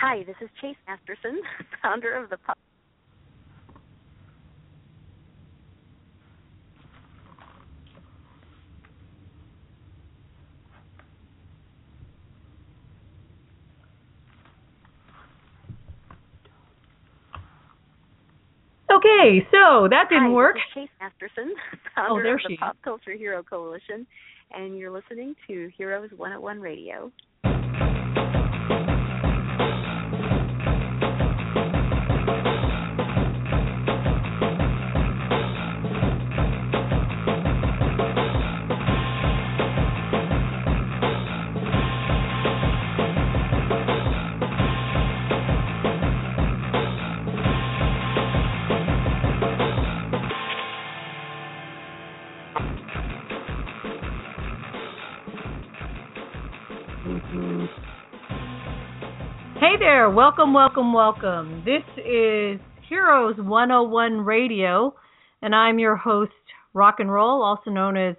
Hi, this is Chase Masterson, founder of the Pop. Okay, so that didn't Hi, work. This is Chase Masterson, oh, founder Oh, of the. Pop Culture Hero Coalition, and you're listening to Heroes 101 Radio. There, welcome, welcome, welcome. This is Heroes 101 Radio, and I'm your host, Rock and Roll, also known as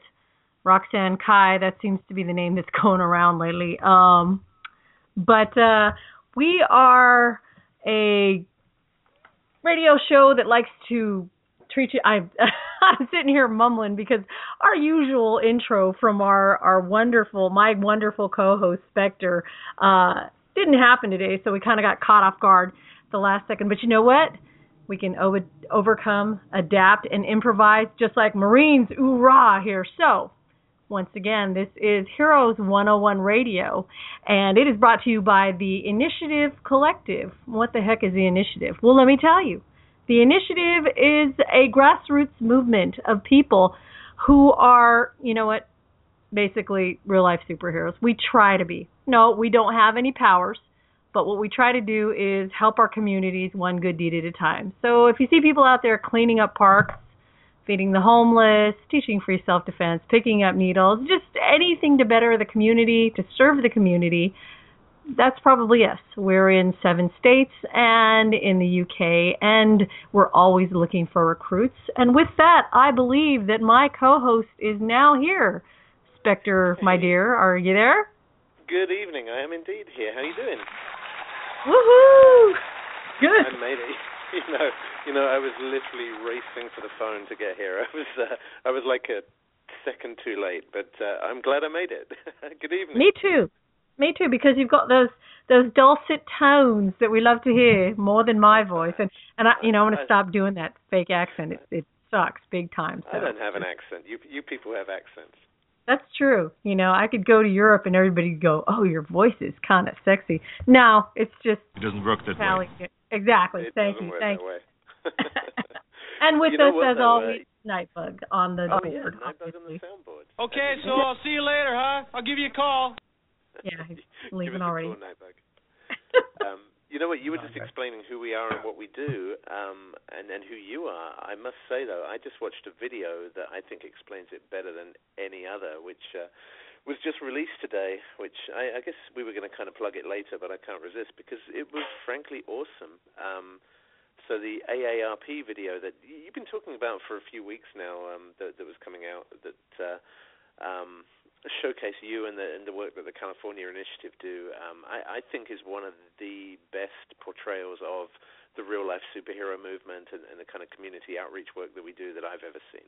Roxanne Kai. That seems to be the name that's going around lately. Um, but uh, we are a radio show that likes to treat you. I, I'm sitting here mumbling because our usual intro from our our wonderful, my wonderful co-host Spectre, uh, didn't happen today, so we kind of got caught off guard the last second. But you know what? We can o- overcome, adapt, and improvise just like Marines. Oorah here. So. Once again, this is Heroes 101 Radio, and it is brought to you by the Initiative Collective. What the heck is the Initiative? Well, let me tell you. The Initiative is a grassroots movement of people who are, you know what, basically real life superheroes. We try to be. No, we don't have any powers, but what we try to do is help our communities one good deed at a time. So if you see people out there cleaning up parks, feeding the homeless, teaching free self defense, picking up needles, just anything to better the community, to serve the community, that's probably us. We're in seven states and in the UK, and we're always looking for recruits. And with that, I believe that my co host is now here. Spectre, my dear, are you there? Good evening. I am indeed here. How are you doing? Woohoo! Good. I made it. You know, you know, I was literally racing for the phone to get here. I was, uh, I was like a second too late, but uh, I'm glad I made it. Good evening. Me too. Me too, because you've got those those dulcet tones that we love to hear more than my voice, and and I, you know, I'm going to stop doing that fake accent. It, it sucks big time. So I don't have an accent. You, you people have accents. That's true. You know, I could go to Europe and everybody would go, "Oh, your voice is kind of sexy." No, it's just It doesn't work that Italian. way. Exactly. It Thank you. work Thank that you. way. And with You know us, what, as though, always, uh, Nightbug on the oh board. yeah, Nightbug on the soundboard. Okay, so I'll see you later, huh? I'll give you a call. Yeah, he's Give leaving us a already. call, Nightbug. um, you know what? You were just explaining who we are and what we do, um, and and who you are. I must say though, I just watched a video that I think explains it better than any other, which uh, was just released today. Which I, I guess we were going to kind of plug it later, but I can't resist because it was frankly awesome. Um, so the AARP video that you've been talking about for a few weeks now, um, that, that was coming out, that uh, um, showcase you and the and the work that the California Initiative do, um, I, I think is one of the best portrayals of the real life superhero movement and, and the kind of community outreach work that we do that I've ever seen.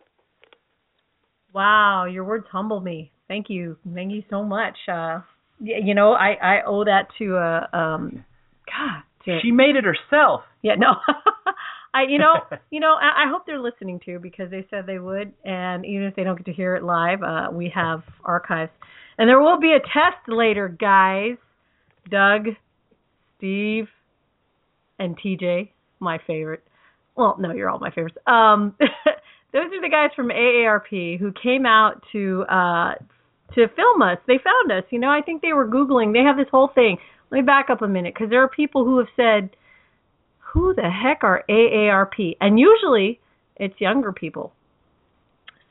Wow, your words humble me. Thank you. Thank you so much. Uh y- you know, I I owe that to uh um God, to, She made it herself. yeah, no. I you know, you know, I, I hope they're listening too because they said they would and even if they don't get to hear it live, uh we have archives. And there will be a test later, guys. Doug, Steve, and TJ, my favorite. Well, no, you're all my favorites. Um, those are the guys from AARP who came out to uh, to film us. They found us. You know, I think they were googling. They have this whole thing. Let me back up a minute because there are people who have said, "Who the heck are AARP?" And usually it's younger people.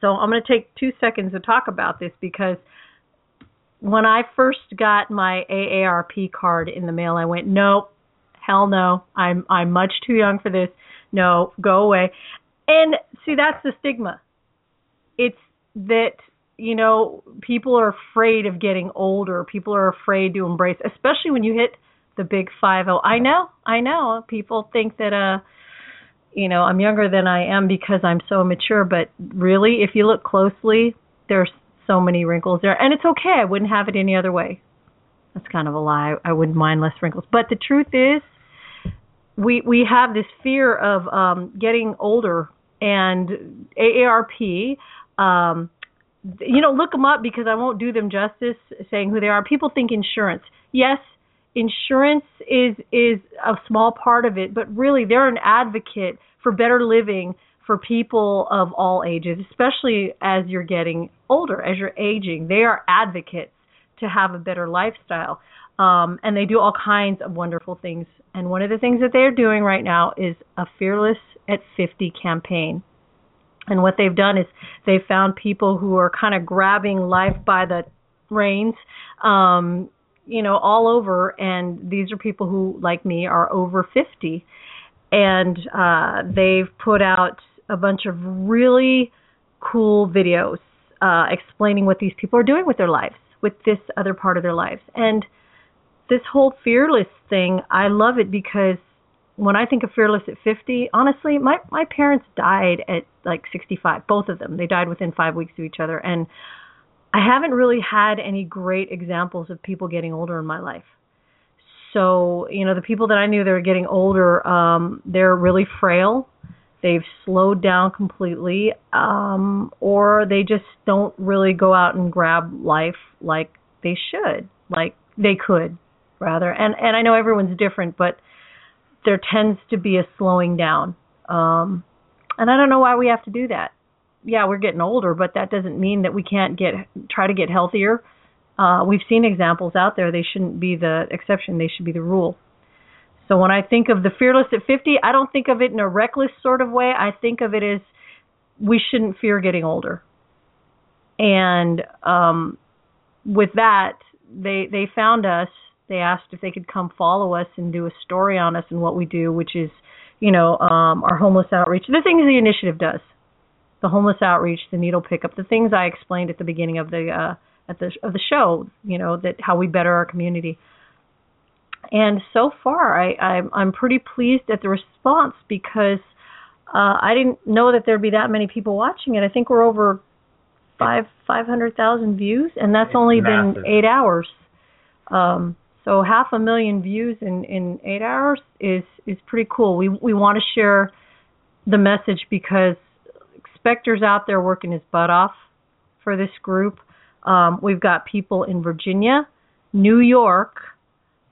So I'm going to take two seconds to talk about this because when I first got my AARP card in the mail, I went, "Nope, hell no. I'm I'm much too young for this. No, go away." And see, that's the stigma. It's that you know people are afraid of getting older. People are afraid to embrace, especially when you hit the big five zero. I know, I know. People think that uh you know, I'm younger than I am because I'm so mature, but really if you look closely, there's so many wrinkles there. And it's okay. I wouldn't have it any other way. That's kind of a lie. I wouldn't mind less wrinkles. But the truth is we we have this fear of um getting older and AARP um you know look them up because I won't do them justice saying who they are. People think insurance. Yes, insurance is is a small part of it, but really they're an advocate for better living for people of all ages, especially as you're getting older, as you're aging. They are advocates to have a better lifestyle. Um, and they do all kinds of wonderful things. And one of the things that they're doing right now is a Fearless at 50 campaign. And what they've done is they've found people who are kind of grabbing life by the reins, um, you know, all over. And these are people who, like me, are over 50. And uh, they've put out a bunch of really cool videos uh, explaining what these people are doing with their lives, with this other part of their lives. And this whole fearless thing, I love it because when I think of fearless at 50, honestly, my my parents died at like 65, both of them. They died within 5 weeks of each other and I haven't really had any great examples of people getting older in my life. So, you know, the people that I knew that are getting older, um, they're really frail. They've slowed down completely, um, or they just don't really go out and grab life like they should, like they could, rather. And and I know everyone's different, but there tends to be a slowing down. Um, and I don't know why we have to do that. Yeah, we're getting older, but that doesn't mean that we can't get try to get healthier. Uh, we've seen examples out there. They shouldn't be the exception. They should be the rule. So when I think of the fearless at 50, I don't think of it in a reckless sort of way. I think of it as we shouldn't fear getting older. And um, with that, they they found us. They asked if they could come follow us and do a story on us and what we do, which is, you know, um, our homeless outreach. The things the initiative does, the homeless outreach, the needle pickup, the things I explained at the beginning of the uh, at the of the show. You know that how we better our community. And so far, I, I'm I'm pretty pleased at the response because uh, I didn't know that there'd be that many people watching it. I think we're over five five hundred thousand views, and that's It's only massive. been eight hours. Um, so half a million views in in eight hours is is pretty cool. We we want to share the message because Spectre's out there working his butt off for this group. Um, we've got people in Virginia, New York.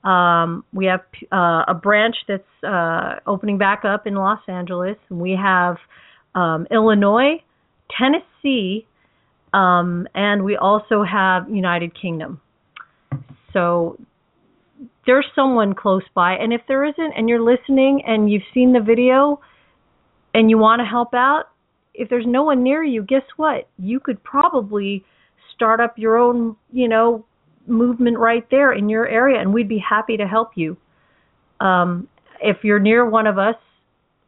Um, we have uh, a branch that's uh, opening back up in Los Angeles. We have um, Illinois, Tennessee, um, and we also have United Kingdom. So there's someone close by, and if there isn't, and you're listening and you've seen the video and you want to help out, if there's no one near you, guess what? You could probably start up your own, you know, movement right there in your area, and we'd be happy to help you. Um, if you're near one of us,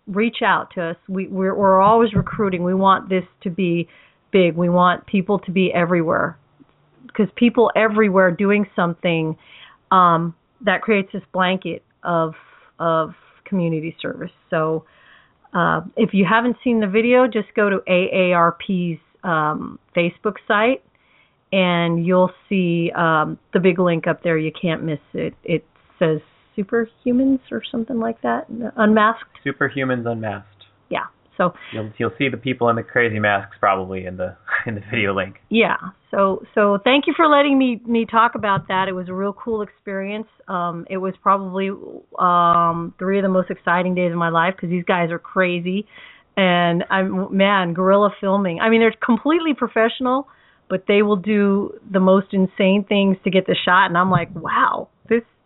reach out to us. We, we're, we're always recruiting. We want this to be big. We want people to be everywhere because people everywhere doing something um, that creates this blanket of of community service. So uh, if you haven't seen the video, just go to AARP's um, Facebook site and you'll see um, the big link up there. You can't miss it. It says Superhumans or something like that, Unmasked. Superhumans Unmasked. Yeah. So you'll you'll see the people in the crazy masks probably in the in the video link. Yeah. So so thank you for letting me me talk about that. It was a real cool experience. Um, it was probably um, three of the most exciting days of my life because these guys are crazy, and I'm man guerrilla filming. I mean they're completely professional, but they will do the most insane things to get the shot, and I'm like wow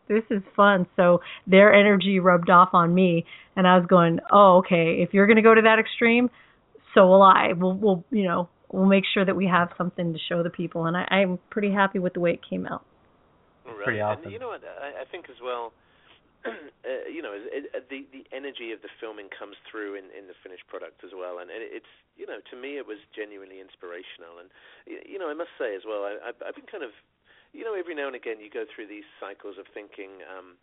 this this is fun. So their energy rubbed off on me, and I was going, oh, okay. If you're going to go to that extreme, so will I. We'll, we'll, you know, we'll make sure that we have something to show the people, and I, I'm pretty happy with the way it came out. Right. Pretty awesome. And you know what? I, I think as well. Uh, you know, it, it, the the energy of the filming comes through in in the finished product as well, and, and it's you know to me it was genuinely inspirational, and you know I must say as well I, I've, I've been kind of you know, every now and again you go through these cycles of thinking, um,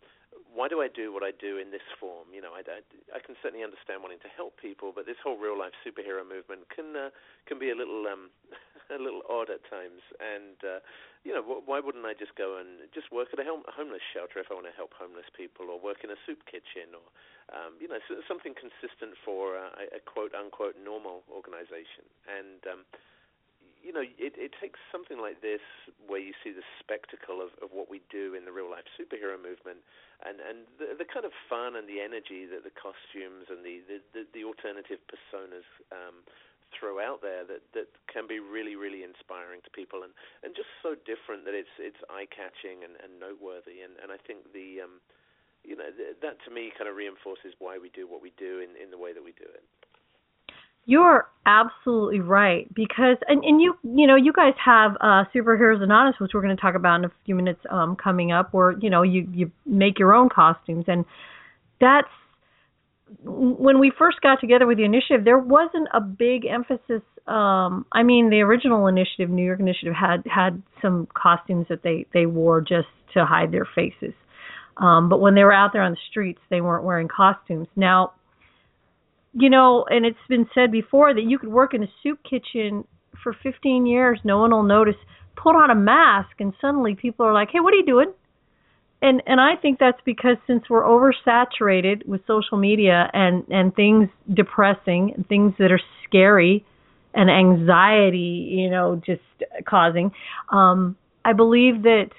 why do I do what I do in this form? You know, I, I, I can certainly understand wanting to help people, but this whole real life superhero movement can uh, can be a little um, a little odd at times. And uh, you know, why wouldn't I just go and just work at a home, homeless shelter if I want to help homeless people, or work in a soup kitchen, or um, you know, something consistent for uh, a, a quote unquote normal organization. And um, you know, it, it takes something like this where you see the spectacle of, of what we do in the real life superhero movement, and and the, the kind of fun and the energy that the costumes and the the, the, the alternative personas um, throw out there that that can be really really inspiring to people and and just so different that it's it's eye catching and, and noteworthy, and and I think the um, you know that to me kind of reinforces why we do what we do in in the way that we do it. You're absolutely right because and, and you you know you guys have uh superheroes anonymous which we're going to talk about in a few minutes um coming up where you know you you make your own costumes and that's when we first got together with the initiative there wasn't a big emphasis um I mean the original initiative New York initiative had had some costumes that they they wore just to hide their faces. Um but when they were out there on the streets they weren't wearing costumes. Now you know, and it's been said before that you could work in a soup kitchen for 15 years, no one will notice. Put on a mask, and suddenly people are like, "Hey, what are you doing?" And and I think that's because since we're oversaturated with social media and and things depressing and things that are scary and anxiety, you know, just causing. Um, I believe that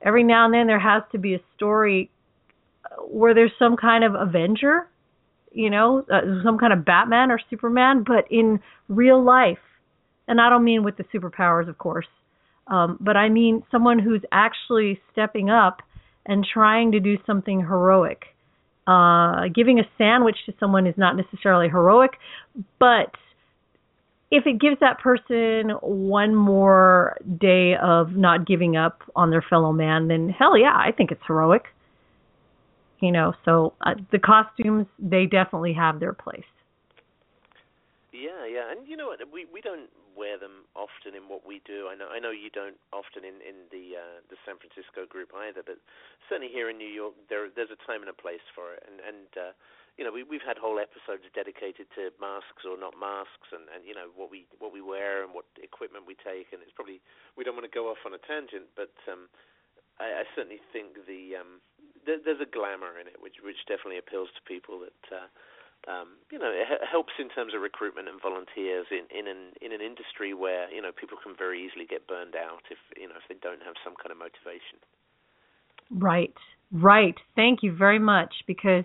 every now and then there has to be a story where there's some kind of avenger you know, uh, some kind of Batman or Superman, but in real life. And I don't mean with the superpowers, of course, um, but I mean someone who's actually stepping up and trying to do something heroic. Uh, giving a sandwich to someone is not necessarily heroic, but if it gives that person one more day of not giving up on their fellow man, then hell yeah, I think it's heroic you know so uh, the costumes they definitely have their place. Yeah yeah and you know what we we don't wear them often in what we do. I know i know you don't often in in the uh the san francisco group either but certainly here in new york there there's a time and a place for it. And and uh you know we we've had whole episodes dedicated to masks or not masks and and you know what we what we wear and what equipment we take. And it's probably we don't want to go off on a tangent but um I, I certainly think the um there, there's a glamour in it, which which definitely appeals to people that. Uh, um, you know, it helps in terms of recruitment and volunteers in, in an in an industry where you know people can very easily get burned out if you know if they don't have some kind of motivation. Right, right. Thank you very much because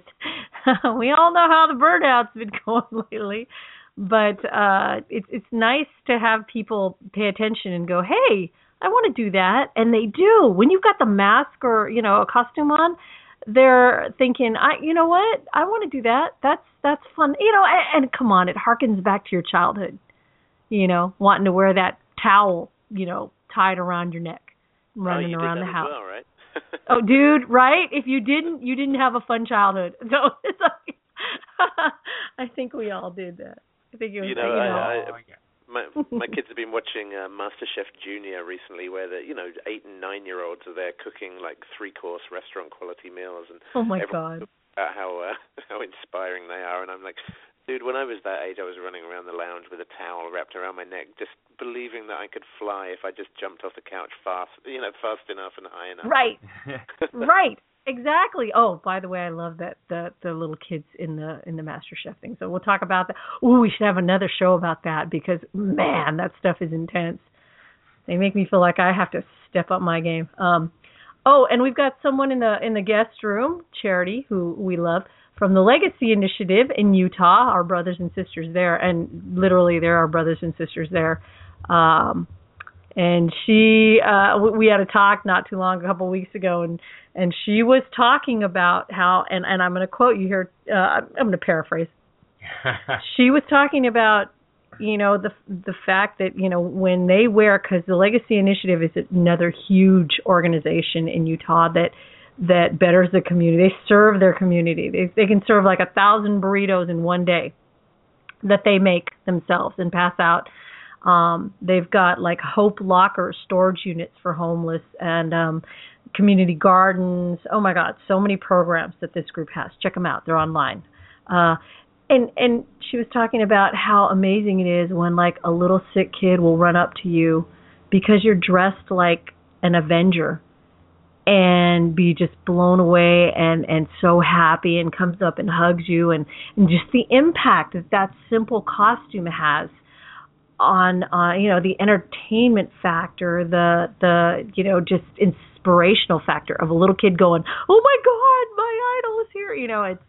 we all know how the burnout's been going lately, but uh, it's it's nice to have people pay attention and go, hey, I want to do that, and they do. When you've got the mask or you know a costume on, they're thinking, I, you know what, I want to do that. That's that's fun. You know, and, and come on, it harkens back to your childhood. You know, wanting to wear that towel, you know, tied around your neck, oh, running oh, around the house. Well, right? oh, dude, right? If you didn't, you didn't have a fun childhood. So it's like, I think we all did that. I think it was, you know, you know I, I, oh, my my kids have been watching uh, MasterChef Junior recently, where the you know eight and nine year olds are there cooking like three course restaurant quality meals, and oh my god, about how uh, how inspiring they are, and I'm like. Dude, when I was that age, I was running around the lounge with a towel wrapped around my neck, just believing that I could fly if I just jumped off the couch fast, you know, fast enough and high enough. Right, right. Exactly. Oh, by the way, I love that the the little kids in the in the MasterChef thing. So we'll talk about that. Ooh, we should have another show about that because man, that stuff is intense. They make me feel like I have to step up my game. Um, oh, and we've got someone in the in the guest room, Charity, who we love from the Legacy Initiative in Utah. Our brothers and sisters there, and literally there are brothers and sisters there. Um, and she uh we had a talk not too long a couple of weeks ago and and she was talking about how and and I'm going to quote you here uh I'm going to paraphrase. She was talking about you know the the fact that you know when they wear cuz the legacy initiative is another huge organization in Utah that that betters the community. They serve their community. They they can serve like a thousand burritos in one day that they make themselves and pass out um, they've got like Hope Locker storage units for homeless and um, community gardens. Oh my God, so many programs that this group has. Check them out; they're online. Uh, and and she was talking about how amazing it is when like a little sick kid will run up to you because you're dressed like an Avenger and be just blown away and and so happy and comes up and hugs you and and just the impact that that simple costume has on uh you know the entertainment factor the the you know just inspirational factor of a little kid going oh my god my idol is here. You know it's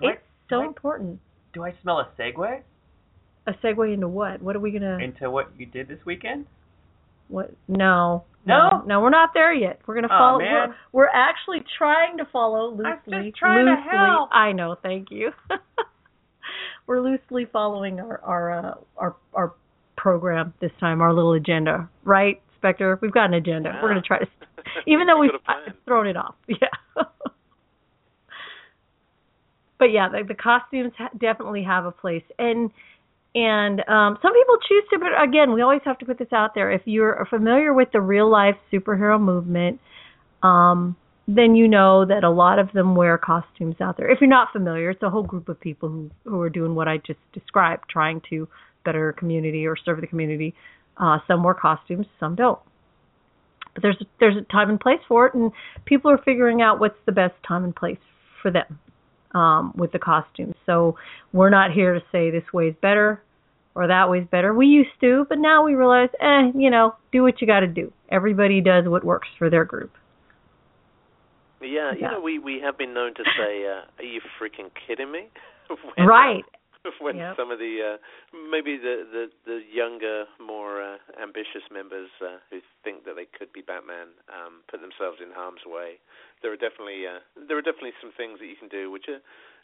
Do I- it's so I- important. Do I smell a segue a segue into what? What are we gonna into what you did this weekend? what? No. No? no we're not there yet. We're gonna Aw, follow man. we're, we're actually trying to follow loosely I'm just trying to help. i know thank you. We're loosely following our our uh, our our program this time our little agenda. Right spectre? We've got an agenda. We're gonna try to even though we've Got a plan. thrown it off. Yeah. But yeah the, the costumes ha- definitely have a place. And and um some people choose to but again we always have to put this out there. If you're familiar with the real life superhero movement um then you know that a lot of them wear costumes out there. If you're not familiar it's a whole group of people who who are doing what i just described trying to better community or serve the community uh some wear costumes some don't but there's there's a time and place for it and people are figuring out what's the best time and place for them um, with the costumes. So we're not here to say this way's better or that way's better. We used to, but now we realize, eh, you know, do what you got to do. Everybody does what works for their group. Yeah, you Yeah. know, we we have been known to say, uh, "Are you freaking kidding me?" right. When Yep. some of the uh, maybe the, the the younger, more uh, ambitious members uh, who think that they could be Batman um, put themselves in harm's way. There are definitely uh, there are definitely some things that you can do which are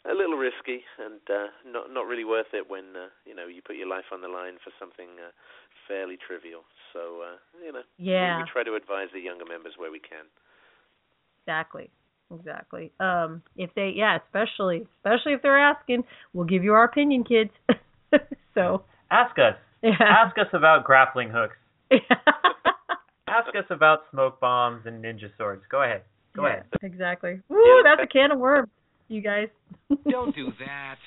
a little risky and uh, not not really worth it when uh, you know you put your life on the line for something uh, fairly trivial. So uh, you know, we- we try to advise the younger members where we can. Exactly. Exactly. Um, if they, yeah, especially, especially if they're asking, we'll give you our opinion, kids. so, Ask us. yeah. Ask us about grappling hooks. Ask us about smoke bombs and ninja swords. Go ahead. Go Yeah, ahead. Exactly. Woo, that's a can of worms, you guys. Don't do that.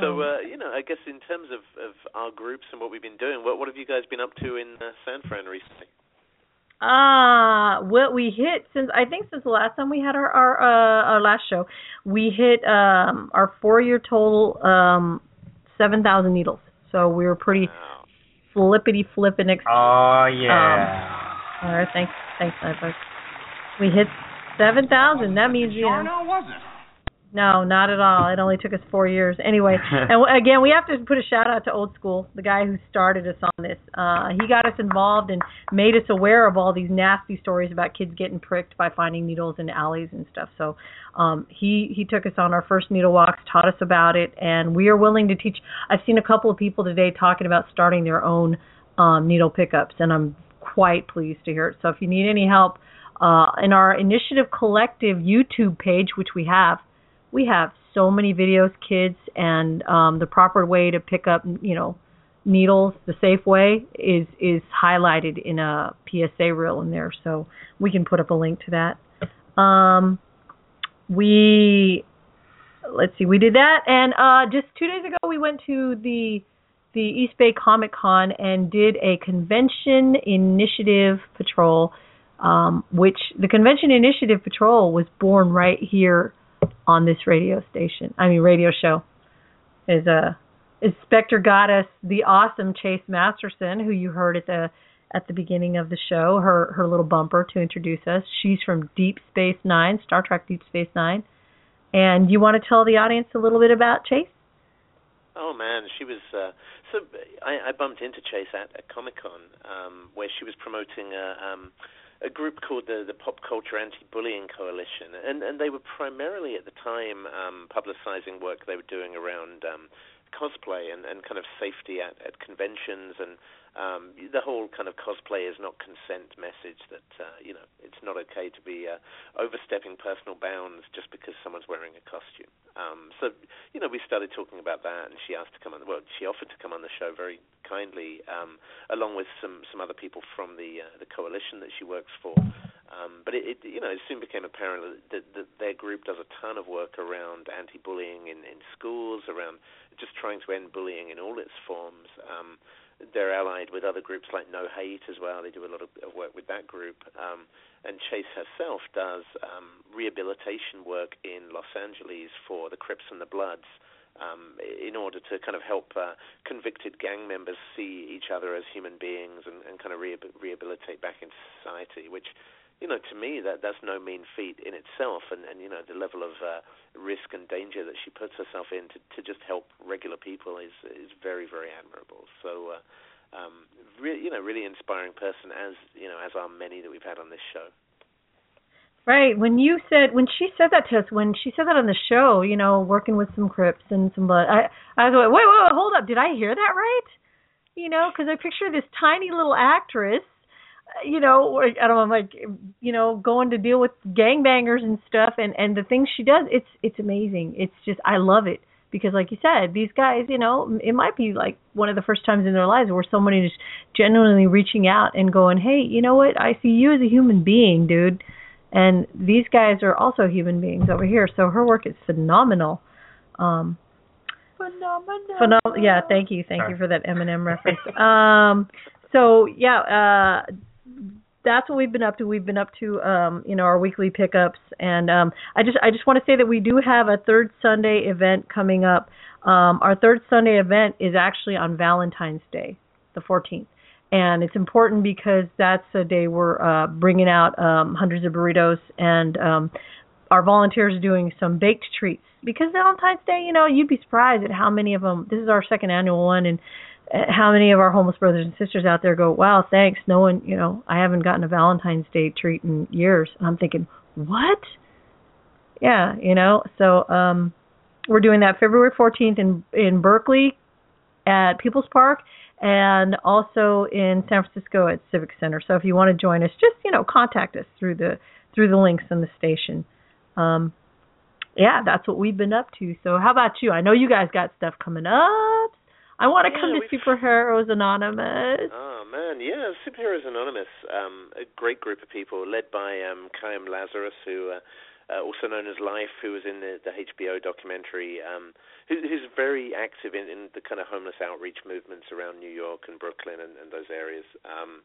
so Um, uh, you know, I guess in terms of, of our groups and what we've been doing, what what have you guys been up to in uh, San Fran recently? Ah, what we hit since I think since the last time we had our our uh, our last show, we hit um our four year total um seven thousand needles. So we were pretty Wow. flippity flipping. Ex- Oh yeah. all right, thanks, thanks, Nightbug. We hit seven thousand. That means you know. now, was it? No, not at all. It only took us four years. Anyway, and again, we have to put a shout out to Old School, the guy who started us on this. Uh, he got us involved and made us aware of all these nasty stories about kids getting pricked by finding needles in alleys and stuff. So um, he he took us on our first needle walks, taught us about it, and we are willing to teach. I've seen a couple of people today talking about starting their own um, needle pickups, and I'm quite pleased to hear it. So if you need any help, uh, in our Initiative Collective YouTube page, which we have, we have so many videos, kids, and um, the proper way to pick up, you know, needles the safe way is is highlighted in a PSA reel in there. So we can put up a link to that. Um, we let's see, we did that, and uh, just two days ago we went to the the East Bay Comic Con and did a convention initiative patrol. um, which the Convention Initiative Patrol was born right here on this radio station. I mean, radio show. Is a is Spectre Goddess, the awesome Chase Masterson, who you heard at the at the beginning of the show, her her little bumper to introduce us. She's from Deep Space Nine, Star Trek Deep Space Nine. And you want to tell the audience a little bit about Chase? Oh man, she was. Uh, so I, I bumped into Chase at, at Comic Con, um, where she was promoting a, um, a group called the, the Pop Culture Anti-Bullying Coalition, and and they were primarily at the time um, publicizing work they were doing around um, cosplay and, and kind of safety at, at conventions and um, the whole kind of cosplay is not consent message that uh, you know it's not okay to be uh, overstepping personal bounds just because someone's wearing a costume. Um, so you know we started talking about that, and she asked to come on. Well, she offered to come on the show very kindly, um, along with some some other people from the uh, the coalition that she works for. Um, but it, it, you know, it soon became apparent that, that their group does a ton of work around anti-bullying in, in schools, around just trying to end bullying in all its forms. Um, they're allied with other groups like No Hate as well. They do a lot of work with that group. Um, and Chase herself does um, rehabilitation work in Los Angeles for the Crips and the Bloods. Um, in order to kind of help uh, convicted gang members see each other as human beings and, and kind of re- rehabilitate back into society, which you know, to me that that's no mean feat in itself, and and you know the level of uh, risk and danger that she puts herself in to to just help regular people is is very very admirable. So, uh, um, really, you know, really inspiring person as you know as are many that we've had on this show. Right. When you said when she said that to us, when she said that on the show, you know, working with some Crips and some blood, I I was like, wait, wait, wait, hold up, did I hear that right? You know, because I picture this tiny little actress you know, I don't know, like, you know, going to deal with gangbangers and stuff, and and the things she does, it's it's amazing. It's just I love it because, like you said, these guys, you know, it might be like one of the first times in their lives where somebody is genuinely reaching out and going, hey, you know what? I see you as a human being, dude. And these guys are also human beings over here, so her work is phenomenal. Um, phenomenal. Phenom- yeah, thank you, thank you for that Eminem reference. um, so yeah, uh that's what we've been up to. We've been up to um, you know our weekly pickups, and um, I just I just want to say that we do have a third Sunday event coming up. Um, our third Sunday event is actually on Valentine's Day, the 14th, and it's important because that's a day we're uh, bringing out um, hundreds of burritos, and um, our volunteers are doing some baked treats because Valentine's Day, you know, you'd be surprised at how many of them. This is our second annual one, and how many of our homeless brothers and sisters out there go, wow, thanks. No one, you know, I haven't gotten a Valentine's Day treat in years. And I'm thinking, what? Yeah, you know, so um we're doing that February 14th in in Berkeley at People's Park and also in San Francisco at Civic Center. So if you want to join us, just, you know, contact us through the through the links in the station. Um yeah, that's what we've been up to. So how about you? I know you guys got stuff coming up. I want to yeah, come to Superheroes Anonymous. Oh man, yeah, Superheroes Anonymous, um, a great group of people led by um, Chaim Lazaros, who uh, uh, also known as Life, who was in the, the HBO documentary, um, who, who's very active in, in the kind of homeless outreach movements around New York and Brooklyn and, and those areas. Um,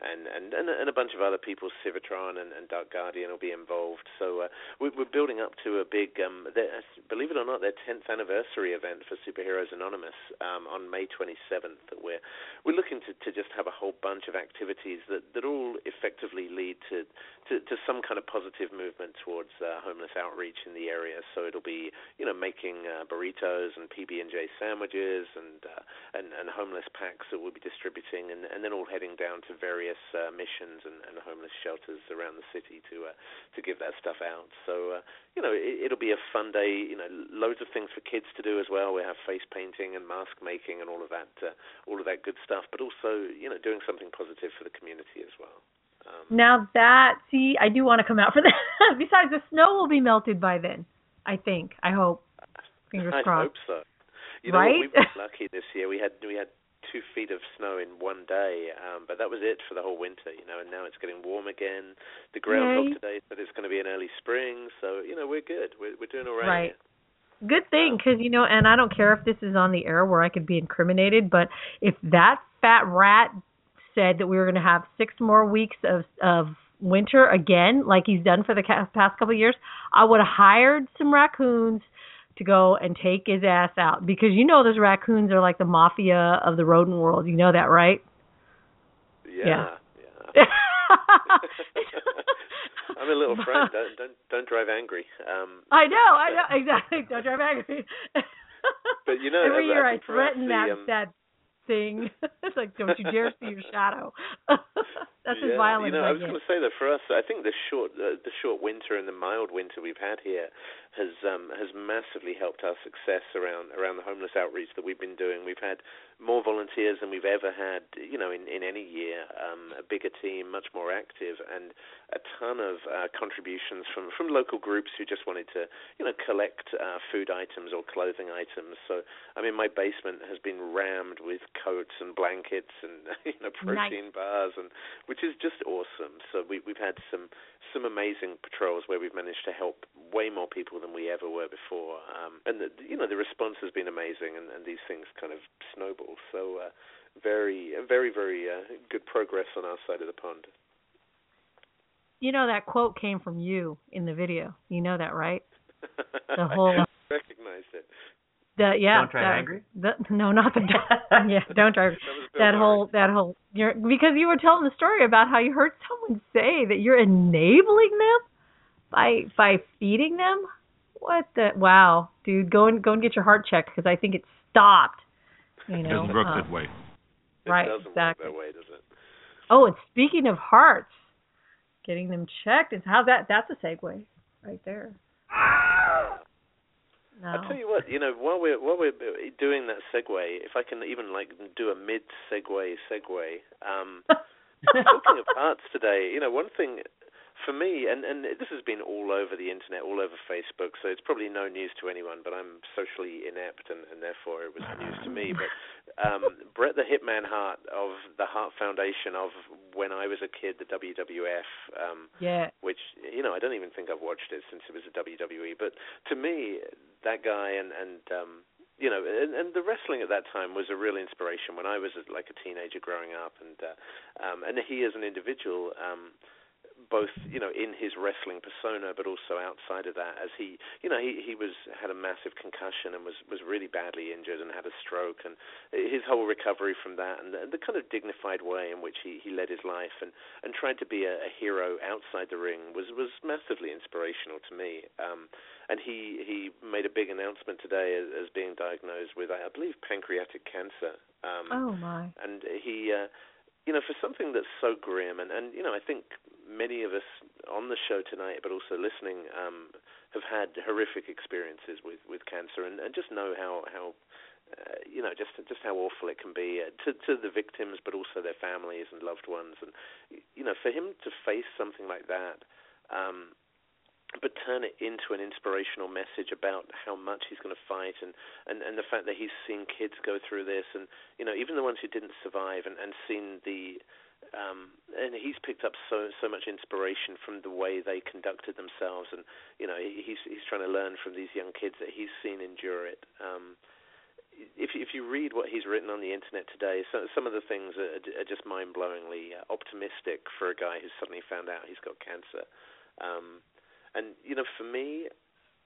and and and, a bunch of other people, Civitron and, and Dark Guardian will be involved. So uh, we, we're building up to a big, um, their, believe it or not, their 10th anniversary event for Superheroes Anonymous um, on May 27th. That we're we're looking to, to just have a whole bunch of activities that, that all effectively lead to, to, to some kind of positive movement towards uh, homeless outreach in the area. So it'll be you know making uh, burritos and PB and J sandwiches and uh, and and homeless packs that we'll be distributing, and, and then all heading down to various various uh, missions and, and homeless shelters around the city to uh, to give that stuff out. So uh, you know it, it'll be a fun day. You know, loads of things for kids to do as well. We have face painting and mask making and all of that, uh, all of that good stuff. But also you know doing something positive for the community as well. Um, now that see, I do want to come out for that. Besides, the snow will be melted by then. I think. I hope. Fingers I crossed. hope so. You know, right? we were lucky this year. We had we had two feet of snow in one day, um, but that was it for the whole winter, you know. And now it's getting warm again. The groundhog Yay. today said it's going to be an early spring, so you know we're good. We're we're doing all right. Right. Good thing, because you know, and I don't care if this is on the air where I could be incriminated, but if that fat rat said that we were going to have six more weeks of of winter again, like he's done for the past couple of years, I would have hired some raccoons to go and take his ass out because you know those raccoons are like the mafia of the rodent world. You know that, right? Yeah. yeah. I'm a little friend. Don't don't don't drive angry. Um, I know, I know exactly. Don't drive angry. but you know, every year I, threaten that um, that thing. it's like, don't you dare see your shadow. That's yeah, as violent you know, I was going to say that for us, I think the short uh, the short winter and the mild winter we've had here has um, has massively helped our success around around the homeless outreach that we've been doing. We've had more volunteers than we've ever had, you know, in in any year. Um, a bigger team, much more active, and a ton of uh, contributions from from local groups who just wanted to, you know, collect uh, food items or clothing items. So, I mean, my basement has been rammed with coats and blankets and you know protein nice. bars and which is just awesome. So we, we've had some some amazing patrols where we've managed to help way more people than we ever were before. Um, and the, you know the response has been amazing, and, and these things kind of snowball. So uh, very very very uh, good progress on our side of the pond. You know that quote came from you in the video. You know that, right? The whole recognized it. The yeah. Don't drive that, angry. The, no, not the yeah. Don't drive. that, that whole that whole you're because you were telling the story about how you heard someone say that you're enabling them by by feeding them. What the wow, dude? Go and go and get your heart checked because I think it stopped. You know, doesn't work uh, that way. It right, doesn't exactly. work that way, does it? Oh, and speaking of hearts, getting them checked is how that that's a segue right there. No. I'll tell you what, you know, while we're while we're doing that segue, if I can even like do a mid segue segue, um, talking of hearts today, you know, one thing for me, and and this has been all over the internet, all over Facebook, so it's probably no news to anyone. But I'm socially inept, and, and therefore it was news to me. But um, Bret the Hitman Hart of the Hart Foundation of when I was a kid, the WWF, um, yeah, which you know I don't even think I've watched it since it was a WWE. But to me, that guy and and um, you know, and, and the wrestling at that time was a real inspiration when I was like a teenager growing up, and uh, um, and he as an individual. Um, both you know in his wrestling persona but also outside of that as he you know he he was had a massive concussion and was was really badly injured and had a stroke and his whole recovery from that and the, the kind of dignified way in which he he led his life and and tried to be a, a hero outside the ring was was massively inspirational to me. Um and he he made a big announcement today as, as being diagnosed with I believe pancreatic cancer. Um oh my. and he uh you know, for something that's so grim, and, and you know, I think many of us on the show tonight, but also listening, um, have had horrific experiences with, with cancer, and, and just know how how uh, you know just just how awful it can be uh, to to the victims, but also their families and loved ones, and you know, for him to face something like that. Um, but turn it into an inspirational message about how much he's going to fight and, and, and the fact that he's seen kids go through this and you know even the ones who didn't survive and, and seen the um, and he's picked up so so much inspiration from the way they conducted themselves and you know he's he's trying to learn from these young kids that he's seen endure it um, if if you read what he's written on the internet today, so, some of the things are, are just mind-blowingly uh, optimistic for a guy who's suddenly found out he's got cancer. Um, and you know, for me,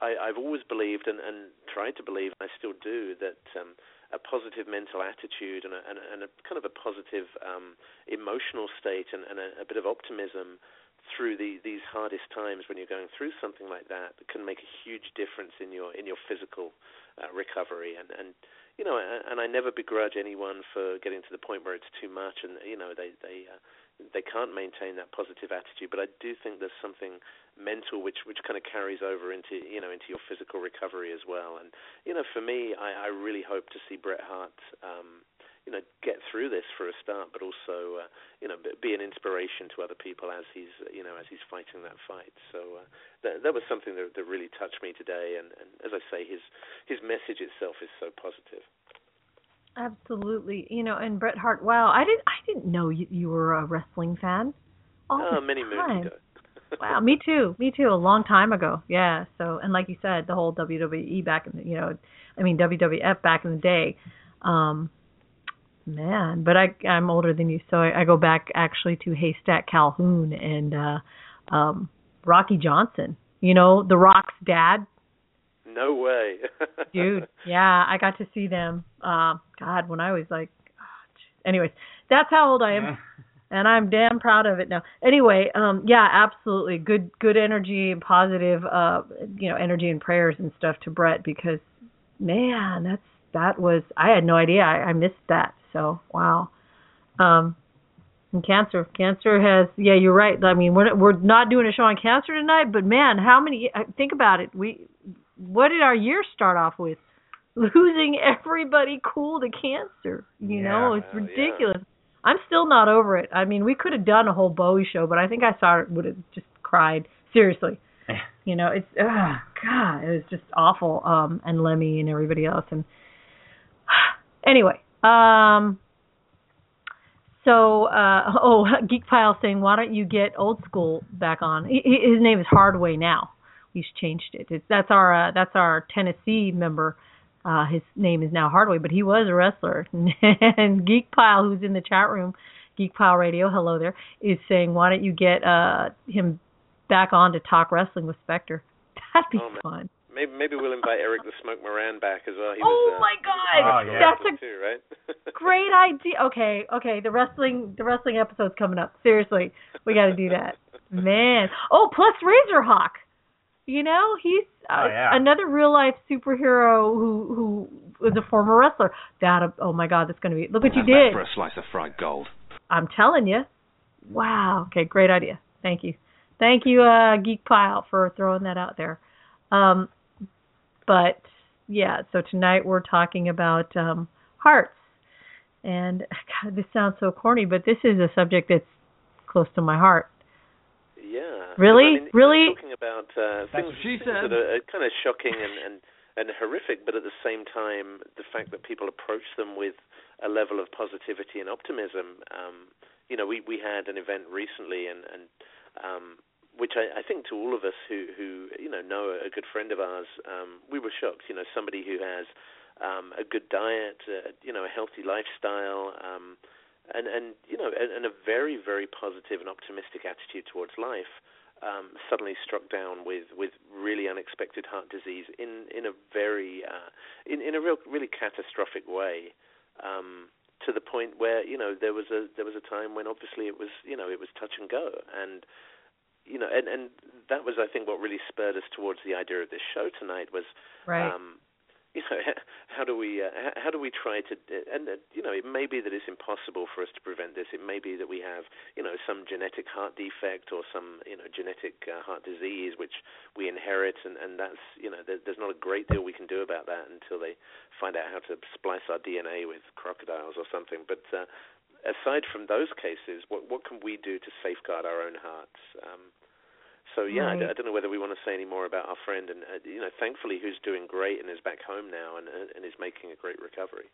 I, I've always believed and, and tried to believe, and I still do, that um, a positive mental attitude and a, and a, and a kind of a positive um, emotional state and, and a, a bit of optimism through the, these hardest times when you're going through something like that can make a huge difference in your in your physical uh, recovery. And and you know and I never begrudge anyone for getting to the point where it's too much and you know they they uh, they can't maintain that positive attitude. But I do think there's something mental which which kind of carries over into you know into your physical recovery as well. And you know, for me, I, I really hope to see Bret Hart. Um, you know, get through this for a start, but also, uh, you know, be an inspiration to other people as he's, you know, as he's fighting that fight. So uh, that, that was something that, that really touched me today. And, and as I say, his his message itself is so positive. Absolutely, you know, and Bret Hart. Wow, I didn't, I didn't know you, you were a wrestling fan. All oh, many time. moons ago. wow, me too, me too. A long time ago, yeah. So, and like you said, the whole WWE back in the, you know, I mean WWF back in the day. Um, man, but I I'm older than you, so I, I go back actually to Haystack Calhoun and uh um Rocky Johnson. You know, The Rock's dad. No way. Dude, yeah, I got to see them. Uh, God, when I was like, oh, anyways, that's how old I am, and I'm damn proud of it now. Anyway, um, yeah, absolutely, good, good energy and positive, uh, you know, energy and prayers and stuff to Bret because, man, that's that was I had no idea I, I missed that. So wow. Um, and cancer, cancer has yeah, you're right. I mean, we're we're not doing a show on cancer tonight, but man, how many? Think about it. We what did our year start off with? Losing everybody cool to cancer. You Yeah, know, it's uh, yeah. ridiculous. I'm still not over it. I mean, we could have done a whole Bowie show, but I think I saw it would have just cried seriously. you know, it's oh god, it was just awful. Um, and Lemmy and everybody else. And anyway, um, so uh, oh, Geek Pile saying, why don't you get old school back on? He- his name is Hardway now. We've changed it. It's, that's our uh, that's our Tennessee member. Uh, his name is now Hardway, but he was a wrestler. and Geek Pile, who's in the chat room, Geek Pile Radio, hello there, is saying, why don't you get uh, him back on to talk wrestling with Spectre? That'd be Oh, man. fun. maybe maybe we'll invite Eric the Smoke Moran back as well. He Oh was, uh, my God, Oh, yeah. that's a too, right? great idea. Okay, okay, the wrestling the wrestling episode's coming up. Seriously, we got to do that, man. Oh, plus Razorhawk. You know, he's uh, Oh, yeah. another real life superhero who who was a former wrestler. That oh my God, that's gonna be. Look what you did. For a slice of fried gold. I'm telling you. Wow. Okay, great idea. Thank you. Thank you, uh, Geek Pile, for throwing that out there. Um, but yeah, so tonight we're talking about um, hearts, and God, this sounds so corny, but this is a subject that's close to my heart. Yeah. Really? I mean, Really? You're talking about uh, things, she things said. that are kind of shocking and, and, and horrific, but at the same time, the fact that people approach them with a level of positivity and optimism. Um, you know, we, we had an event recently, and, and um, which I, I think to all of us who, who you know know a good friend of ours, um, we were shocked. You know, somebody who has um, a good diet, uh, you know, a healthy lifestyle. Um, and and you know and, and a very very positive and optimistic attitude towards life um, suddenly struck down with with really unexpected heart disease in in a very uh, in in a real really catastrophic way um, to the point where you know there was a there was a time when obviously it was you know it was touch and go and you know and and that was I think what really spurred us towards the idea of this show tonight was Right. um, you know, how do we uh, how do we try to and uh, you know it may be that it's impossible for us to prevent this. It may be that we have you know some genetic heart defect or some you know genetic uh, heart disease which we inherit, and and that's you know there, there's not a great deal we can do about that until they find out how to splice our DNA with crocodiles or something. But uh, aside from those cases, what what can we do to safeguard our own hearts? Um, so yeah, I d- Right. I, don't know whether we want to say any more about our friend, and uh, you know, thankfully, who's doing great and is back home now and uh, and is making a great recovery.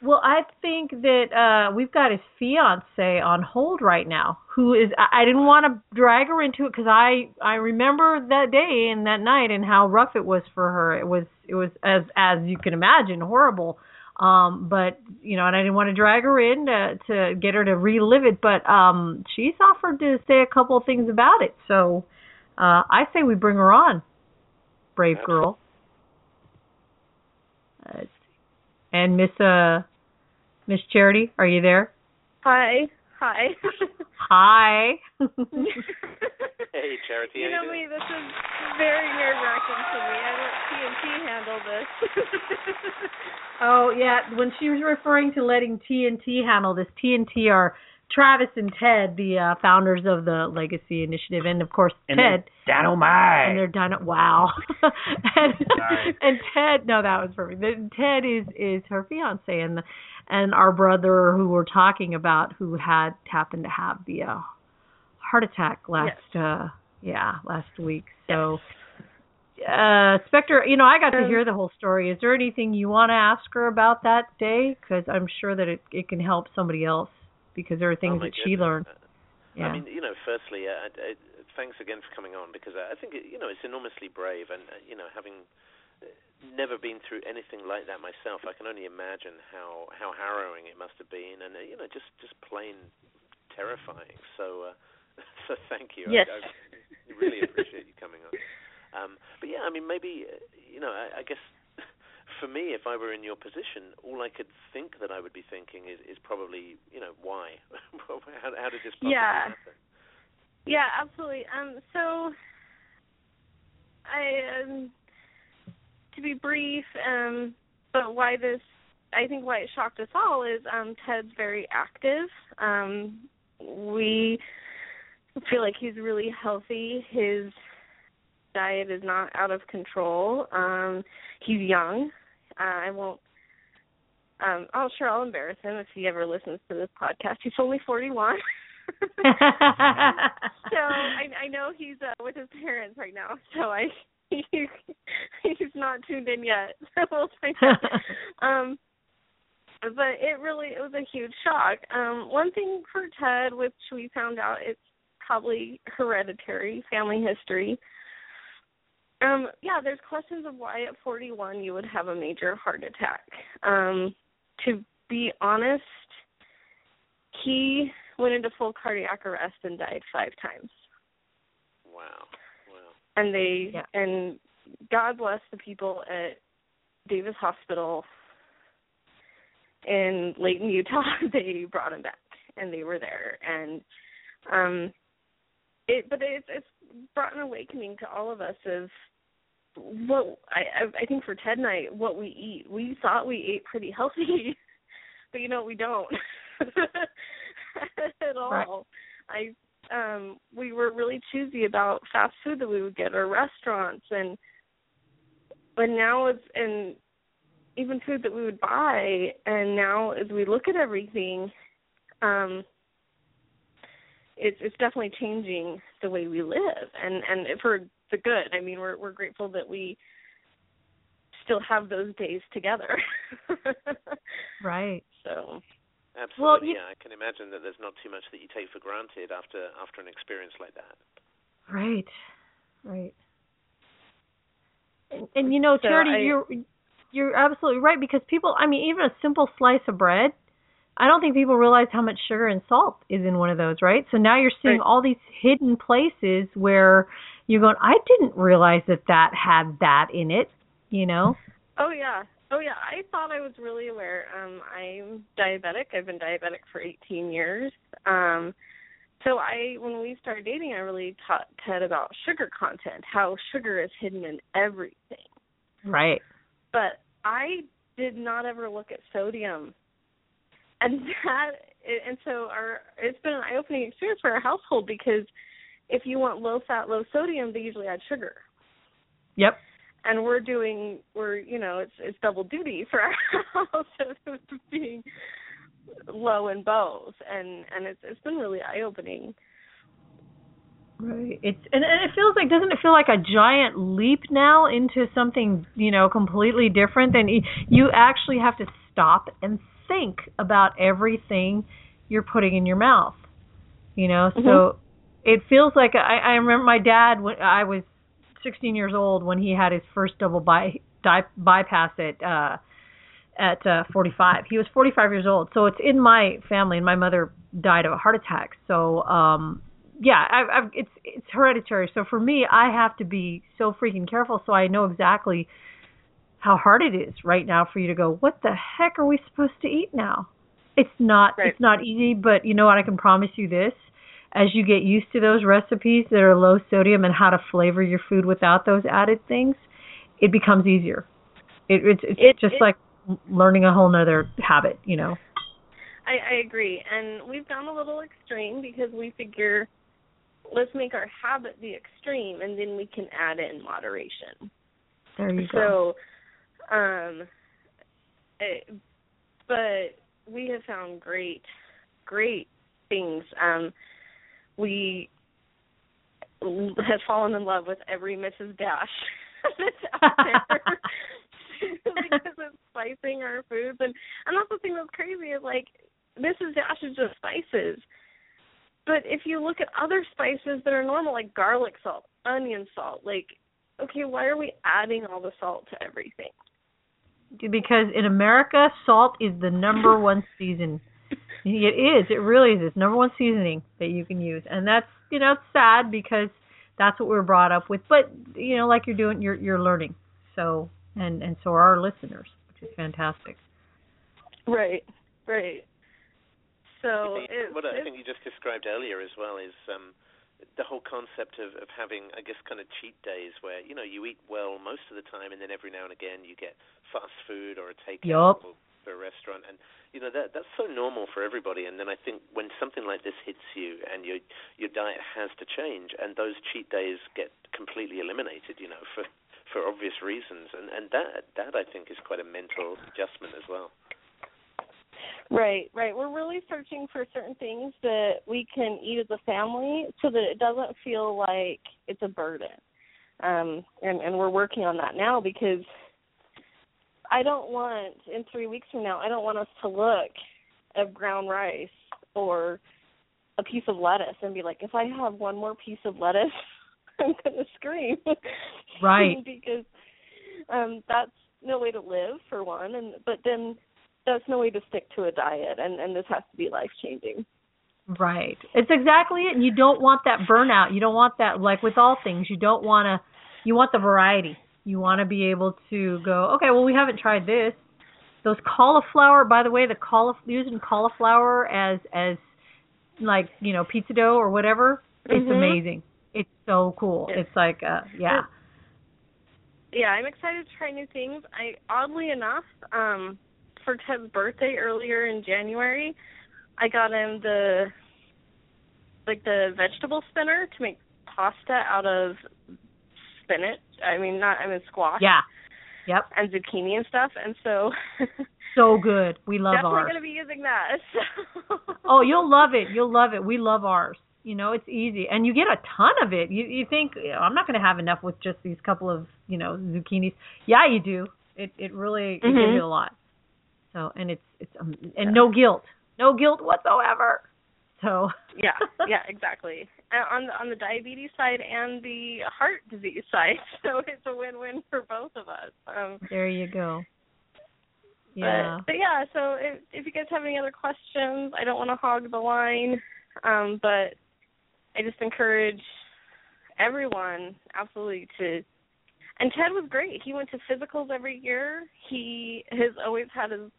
Well, I think that uh we've got his fiance on hold right now. Who is? I, I didn't want to drag her into it because I I remember that day and that night and how rough it was for her. It was it was as as you can imagine horrible. Um, but you know, and I didn't want to drag her in to to get her to relive it. But um, she's offered to say a couple of things about it. So uh, I say we bring her on, brave girl. Uh, and Miss uh Miss Charity, are you there? Hi. Hi. Hi. Hey, Charity. you know you me, this is very nerve wracking to me. I let TNT handle this. oh yeah, when she was referring to letting TNT handle this, TNT are Travis and Ted, the uh, founders of the Legacy Initiative, and of course And Ted. they're dynamite. and they're done. Wow. and and Ted, no, that was perfect. Ted is is her fiance, and and our brother who we're talking about, who had happened to have the uh, heart attack last, uh yeah, last week. So. Uh, Spectre, you know, I got to hear the whole story. Is there anything you want to ask her about that day? Because I'm sure that it it can help somebody else because there are things Oh, that she learned. Yeah. I mean, you know, firstly, uh, uh, thanks again for coming on because I think you know it's enormously brave, and uh, you know, having never been through anything like that myself. I can only imagine how how harrowing it must have been, and uh, you know, just just plain terrifying. So, uh, so thank you. Yes. I, I really appreciate you coming on. Um, but yeah, I mean, maybe uh, you know, I, I guess for me, if I were in your position, all I could think that I would be thinking is, is probably, you know, why? how, how did this possibly Yeah. happen? Yeah, absolutely. Um, so I, um, to be brief, um, but why this, I think why it shocked us all is um, Ted's very active. Um, we feel like he's really healthy. His diet is not out of control. Um, he's young. Uh, I won't. Um, oh, sure, I'll embarrass him if he ever listens to this podcast. He's only 41. so I, I know he's uh, with his parents right now. So I he, he's not tuned in yet. So we'll find out. Um, but it really it was a huge shock. Um, one thing for Ted, which we found out, it's probably hereditary, family history. Um, yeah, there's questions of why at 41 you would have a major heart attack. Um, to be honest, he went into full cardiac arrest and died five times. Wow. Wow. And they Yeah. and God bless the people at Davis Hospital in Layton, Utah. They brought him back and they were there and um it but it's it's brought an awakening to all of us of what I I think for Ted and I what we eat. We thought we ate pretty healthy, but you know we don't at all. Right. I um we were really choosy about fast food that we would get or restaurants and but now it's and even food that we would buy and now as we look at everything um it's it's definitely changing the way we live and and for the good i mean we're we're grateful that we still have those days together right. so Absolutely. Well, you- yeah, I can imagine that there's not too much that you take for granted after after an experience like that. Right. Right. And, and you know, So Charity, I- you're you're absolutely right because people. I mean, even a simple slice of bread. I don't think people realize how much sugar and salt is in one of those, right? So now you're seeing Right. all these hidden places where you're going. I didn't realize that that had that in it. You know. Oh yeah. Oh yeah. I thought I was really aware. Um I'm diabetic. I've been diabetic for 18 years. Um so I when we started dating I really taught Ted about sugar content, how sugar is hidden in everything. Right. But I did not ever look at sodium. And that and so our it's been an eye-opening experience for our household because if you want low fat, low sodium, they usually add sugar Yep. and we're doing we're you know it's it's double duty for our house of being low in both and and it's it's been really eye opening Right. It's and, and it feels like doesn't it feel like a giant leap now into something you know completely different? Than you actually have to stop and think about everything you're putting in your mouth. You know, so it feels like I, I remember my dad when I was 16 years old when he had his first double by, di, bypass at uh at uh 45. He was 45 years old. So it's in my family and my mother died of a heart attack. So um yeah, I've, I've it's it's hereditary. So for me, I have to be so freaking careful so I know exactly how hard it is right now for you to go, what the heck are we supposed to eat now? It's not Right. it's not easy, but you know what I can promise you this. As you get used to those recipes that are low sodium and how to flavor your food without those added things, it becomes easier. It, it's it's It- just it- like learning a whole nother habit, you know. i i agree and we've gone a little extreme because we figure let's make our habit the extreme and then we can add in moderation There you go. so um it, but we have found great great things. Um we have fallen in love with every mrs dash that's out there because it's spicing our foods. And and that's the thing that's crazy is like mrs dash is just spices. But if you look at other spices that are normal like garlic salt onion salt like okay, why are we adding all the salt to everything? Because in America, salt is the number one season. It is. It really is. It's number one seasoning that you can use, and that's you know it's sad because that's what we we're brought up with. But you know, like you're doing, you're you're learning. So and and so are our listeners, which is fantastic. Right. Right. So it, what I think you just described earlier as well is um, the whole concept of, of having, I guess, kind of cheat days where you know you eat well most of the time, and then every now and again you get fast food or a takeout yep. for a restaurant, and you know that that's so normal for everybody. And then I think when something like this hits you, and your your diet has to change, and those cheat days get completely eliminated, you know, for for obvious reasons, and and that that I think is quite a mental adjustment as well. Right, right. We're really searching for certain things that we can eat as a family so that it doesn't feel like it's a burden. Um and and we're working on that now because I don't want in 3 weeks from now I don't want us to look at brown rice or a piece of lettuce and be like if I have one more piece of lettuce I'm going to scream. Right. because um that's no way to live for one and but then that's no way to stick to a diet and and this has to be life changing right. It's exactly it and you don't want that burnout. You don't want that like with all things you don't want to you want the variety. You want to be able to go okay well we haven't tried this. Those cauliflower by the way the cauliflower using cauliflower as as like you know pizza dough or whatever it's mm-hmm. amazing. It's so cool. It's, it's like uh yeah. Yeah i'm excited to try new things. I oddly enough um for Ted's birthday earlier in January, I got him the like the vegetable spinner to make pasta out of spinach. I mean, not I mean squash. Yeah. Yep. And zucchini and stuff, and so. so good. We love definitely ours. Definitely gonna be using that. So. oh, you'll love it. You'll love it. We love ours. You know, it's easy, and you get a ton of it. You you think I'm not going to have enough with just these couple of you know zucchinis? Yeah, you do. It it really it mm-hmm. gives you a lot. So and it's it's um, and no guilt, no guilt whatsoever. So yeah, yeah, exactly. on the on the diabetes side and the heart disease side, so it's a win-win for both of us. Um, there you go. Yeah. But, but yeah, so if, if you guys have any other questions, I don't want to hog the line, um, but I just encourage everyone absolutely to and Ted was great. He went to physicals every year. He has always had his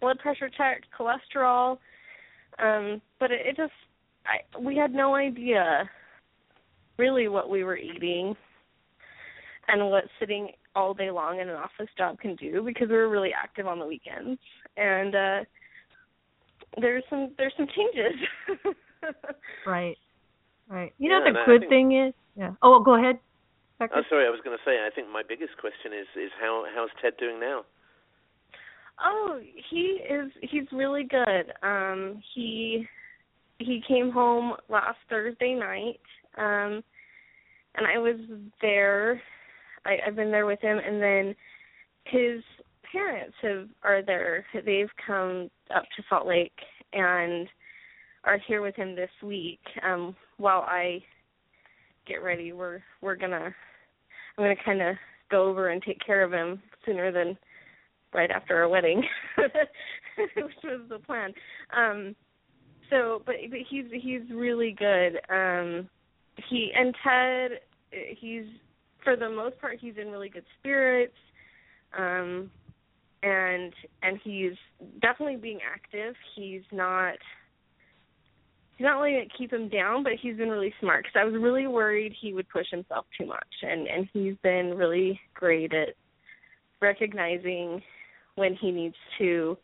blood pressure checked, cholesterol. Um, but it, it just I we had no idea really what we were eating and what sitting all day long in an office job can do because we were really active on the weekends. And uh there's some there's some changes. right. Right. You know yeah, the good thing is yeah. Oh, go ahead. Oh, sorry. I was going to say. I think my biggest question is is how how's Ted doing now? Oh, he is. He's really good. Um, he he came home last Thursday night, um, and I was there. I, I've been there with him, and then his parents have are there. They've come up to Salt Lake and are here with him this week. Um, while I get ready, we're we're gonna I'm gonna kind of go over and take care of him sooner than right after our wedding, which was the plan. Um, so, but but he's he's really good. Um, he and Ted, he's for the most part he's in really good spirits. Um, and and he's definitely being active. He's not he's not letting it keep him down, but he's been really smart because I was really worried he would push himself too much, and and he's been really great at recognizing when he needs to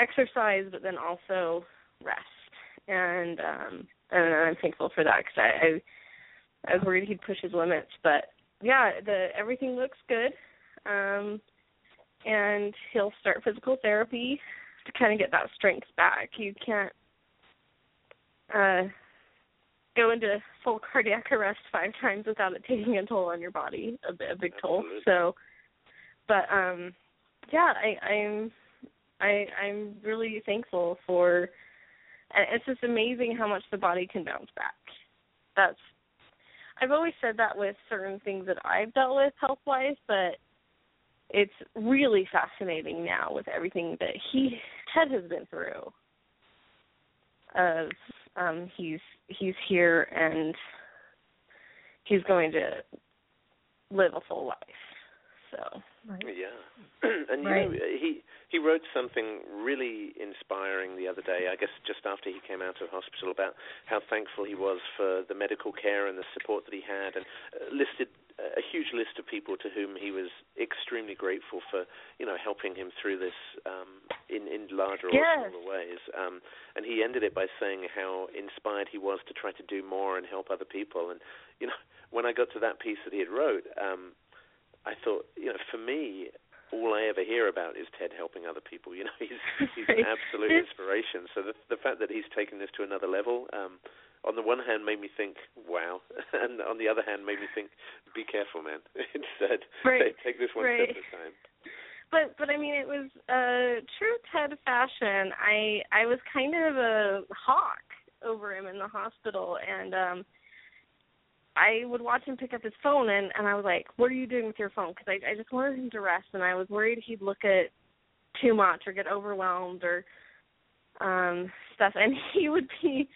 exercise, but then also rest, and um and I'm thankful for that because I, I I was worried he'd push his limits, but yeah, the everything looks good. Um and he'll start physical therapy to kind of get that strength back. You can't uh, go into full cardiac arrest five times without it taking a toll on your body, a, a big toll. So, but um, yeah, I, I'm I I'm really thankful for. And it's just amazing how much the body can bounce back. That's I've always said that with certain things that I've dealt with health wise, but it's really fascinating now with everything that he Ted has been through. Of um he's he's here and he's going to live a full life. So Right. Yeah, and you Right. know he he wrote something really inspiring the other day. I guess just after he came out of hospital about how thankful he was for the medical care and the support that he had, and uh, listed a huge list of people to whom he was extremely grateful for you know helping him through this um, in in larger or Yes. smaller ways. Um, and he ended it by saying how inspired he was to try to do more and help other people. And you know when I got to that piece that he had wrote. Um, I thought, you know, for me, all I ever hear about is Ted helping other people. You know, he's he's an absolute inspiration. So the the fact that he's taken this to another level, um, on the one hand, made me think, wow, and on the other hand, made me think, be careful, man. Instead, Right. take this one Right. step at a time. but but I mean it was uh true Ted fashion. I I was kind of a hawk over him in the hospital and um I would watch him pick up his phone and and I was like, "What are you doing with your phone?" Because I I just wanted him to rest and I was worried he'd look at too much or get overwhelmed or um stuff and he would be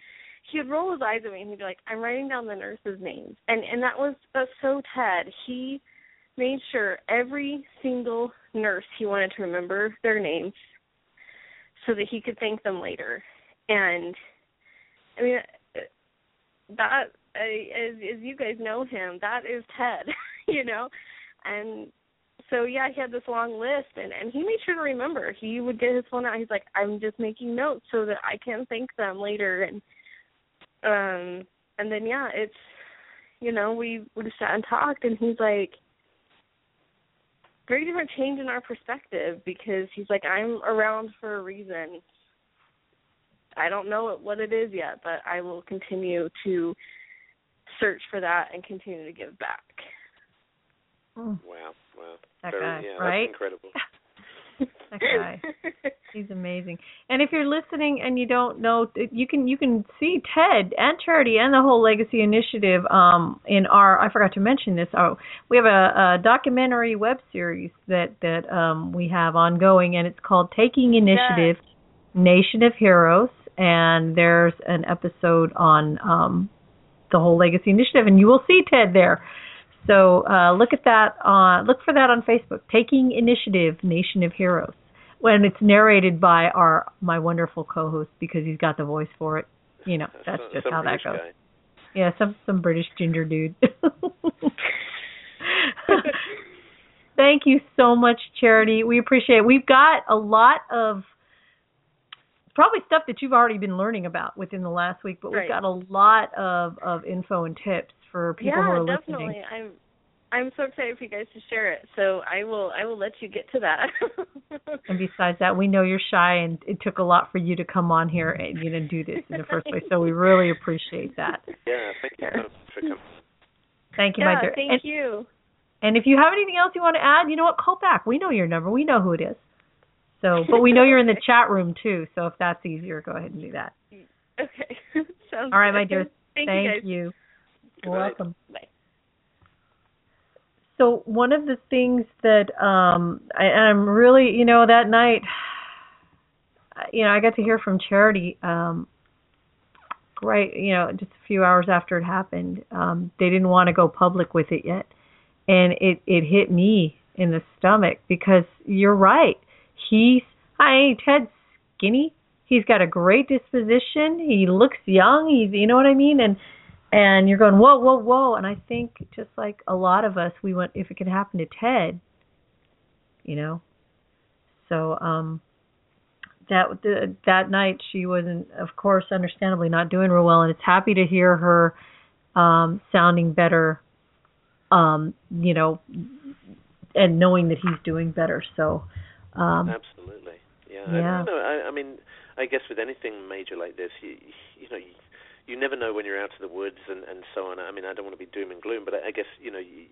he would roll his eyes at me and he'd be like, "I'm writing down the nurses' names." And and that was that's so Ted. He made sure every single nurse he wanted to remember their names so that he could thank them later. And I mean that as as you guys know him, that is Ted, you know. And so yeah, he had this long list and and he made sure to remember. He would get his phone out. He's like, "I'm just making notes so that I can thank them later." And um and then yeah, it's you know, we we sat and talked and he's like very different change in our perspective because he's like I'm around for a reason. I don't know what it is yet, but I will continue to search for that and continue to give back. Mm, Wow, wow. That Very, guy, yeah, right? That's incredible. that guy. He's amazing. And if you're listening and you don't know, you can you can see Ted and Charity and the whole Legacy Initiative um, in our. I forgot to mention this. Oh, we have a, a documentary web series that that um, we have ongoing, and it's called Taking Initiative: Nation of Heroes. And there's an episode on um, the whole Legacy Initiative, and you will see Ted there. So uh, look at that on look for that on Facebook. Taking Initiative, Nation of Heroes. When it's narrated by our my wonderful co-host because he's got the voice for it. You know, that's Some- just some how that goes. guy. Yeah, some some British ginger dude. Thank you so much, Charity. We appreciate it. We've got a lot of probably stuff that you've already been learning about within the last week, but we've got a lot of of info and tips for people yeah, who are definitely. listening. I'm I'm so excited for you guys to share it. So I will I will let you get to that. And besides that, we know you're shy, and it took a lot for you to come on here and you know do this in the first place. So we really appreciate that. Yeah, thank you so for coming. Thank you, yeah, my dear. thank and, you. and if you have anything else you want to add, you know what? Call back. We know your number. We know who it is. So, but we know you're in the chat room too. So if that's easier, go ahead and do that. Okay. Sounds All right, good. my dear. Thank, Thank you guys. you. Good You're welcome. Bye. So one of the things that um I, I'm really, you know, that night, you know, I got to hear from Charity. Um, right, you know, just a few hours after it happened, um, they didn't want to go public with it yet, and it it hit me in the stomach because you're right. He's I Ted's skinny. He's got a great disposition. He looks young. He's you know what I mean, and and you're going whoa whoa whoa and i think just like a lot of us we went if it could happen to ted you know so um that the, that night she wasn't of course understandably not doing real well and it's happy to hear her um sounding better um you know and knowing that he's doing better so um Absolutely. Yeah. Yeah. I, I, I mean, I guess with anything major like this, you you know, you, you never know when you're out of the woods and and so on. I mean, I don't want to be doom and gloom, but I, I guess you know, you,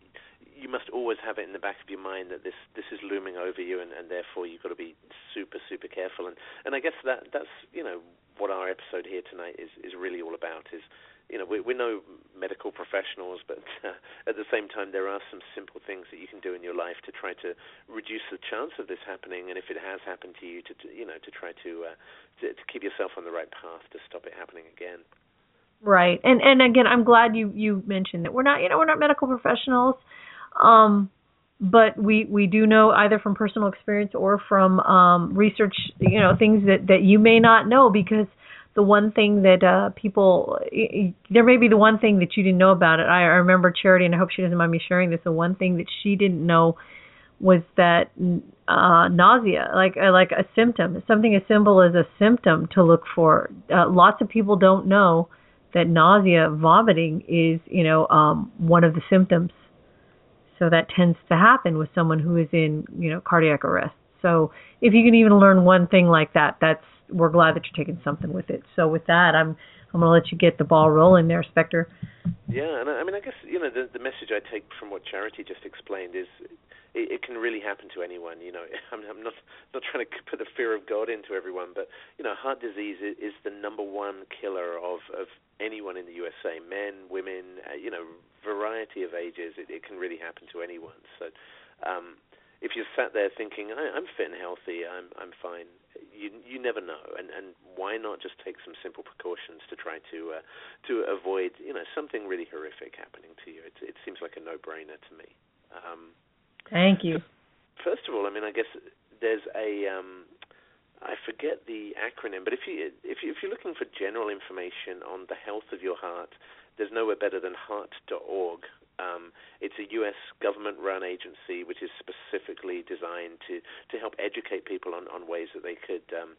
you must always have it in the back of your mind that this this is looming over you, and and therefore you've got to be super super careful. And and I guess that that's you know what our episode here tonight is is really all about is you know, we, we're no medical professionals, but uh, at the same time, there are some simple things that you can do in your life to try to reduce the chance of this happening, and if it has happened to you, to, to you know, to try to, uh, to to keep yourself on the right path to stop it happening again. Right. And and again, I'm glad you you mentioned that we're not you know we're not medical professionals, um, but we we do know either from personal experience or from um, research you know things that that you may not know because the one thing that uh people there may be the one thing that you didn't know about it. I, remember Charity, and I hope she doesn't mind me sharing this. The one thing that she didn't know was that uh nausea like uh, like a symptom something as simple as a symptom to look for uh, lots of people don't know that nausea, vomiting is, you know, um, one of the symptoms. So that tends to happen with someone who is in, you know, cardiac arrest. So if you can even learn one thing like that, that's we're glad that you're taking something with it. So with that, I'm I'm going to let you get the ball rolling there, Spectre. Yeah, and I, I mean, I guess you know the the message I take from what Charity just explained is it, it can really happen to anyone. You know, I'm, I'm not not trying to put the fear of God into everyone, but you know, heart disease is, is the number one killer of of anyone in the USA, men, women, uh, you know, variety of ages. It, it can really happen to anyone. So. Um, if you're sat there thinking, I, I'm fit and healthy, I'm I'm fine, you you never know, and and why not just take some simple precautions to try to uh, to avoid you know something really horrific happening to you? It it seems like a no-brainer to me. Um, Thank you. First of all, I mean, I guess there's a um, I forget the acronym, but if you if you if you're looking for general information on the health of your heart, there's nowhere better than heart.org. Um, it's a U.S. government-run agency which is specifically designed to, to help educate people on, on ways that they could um,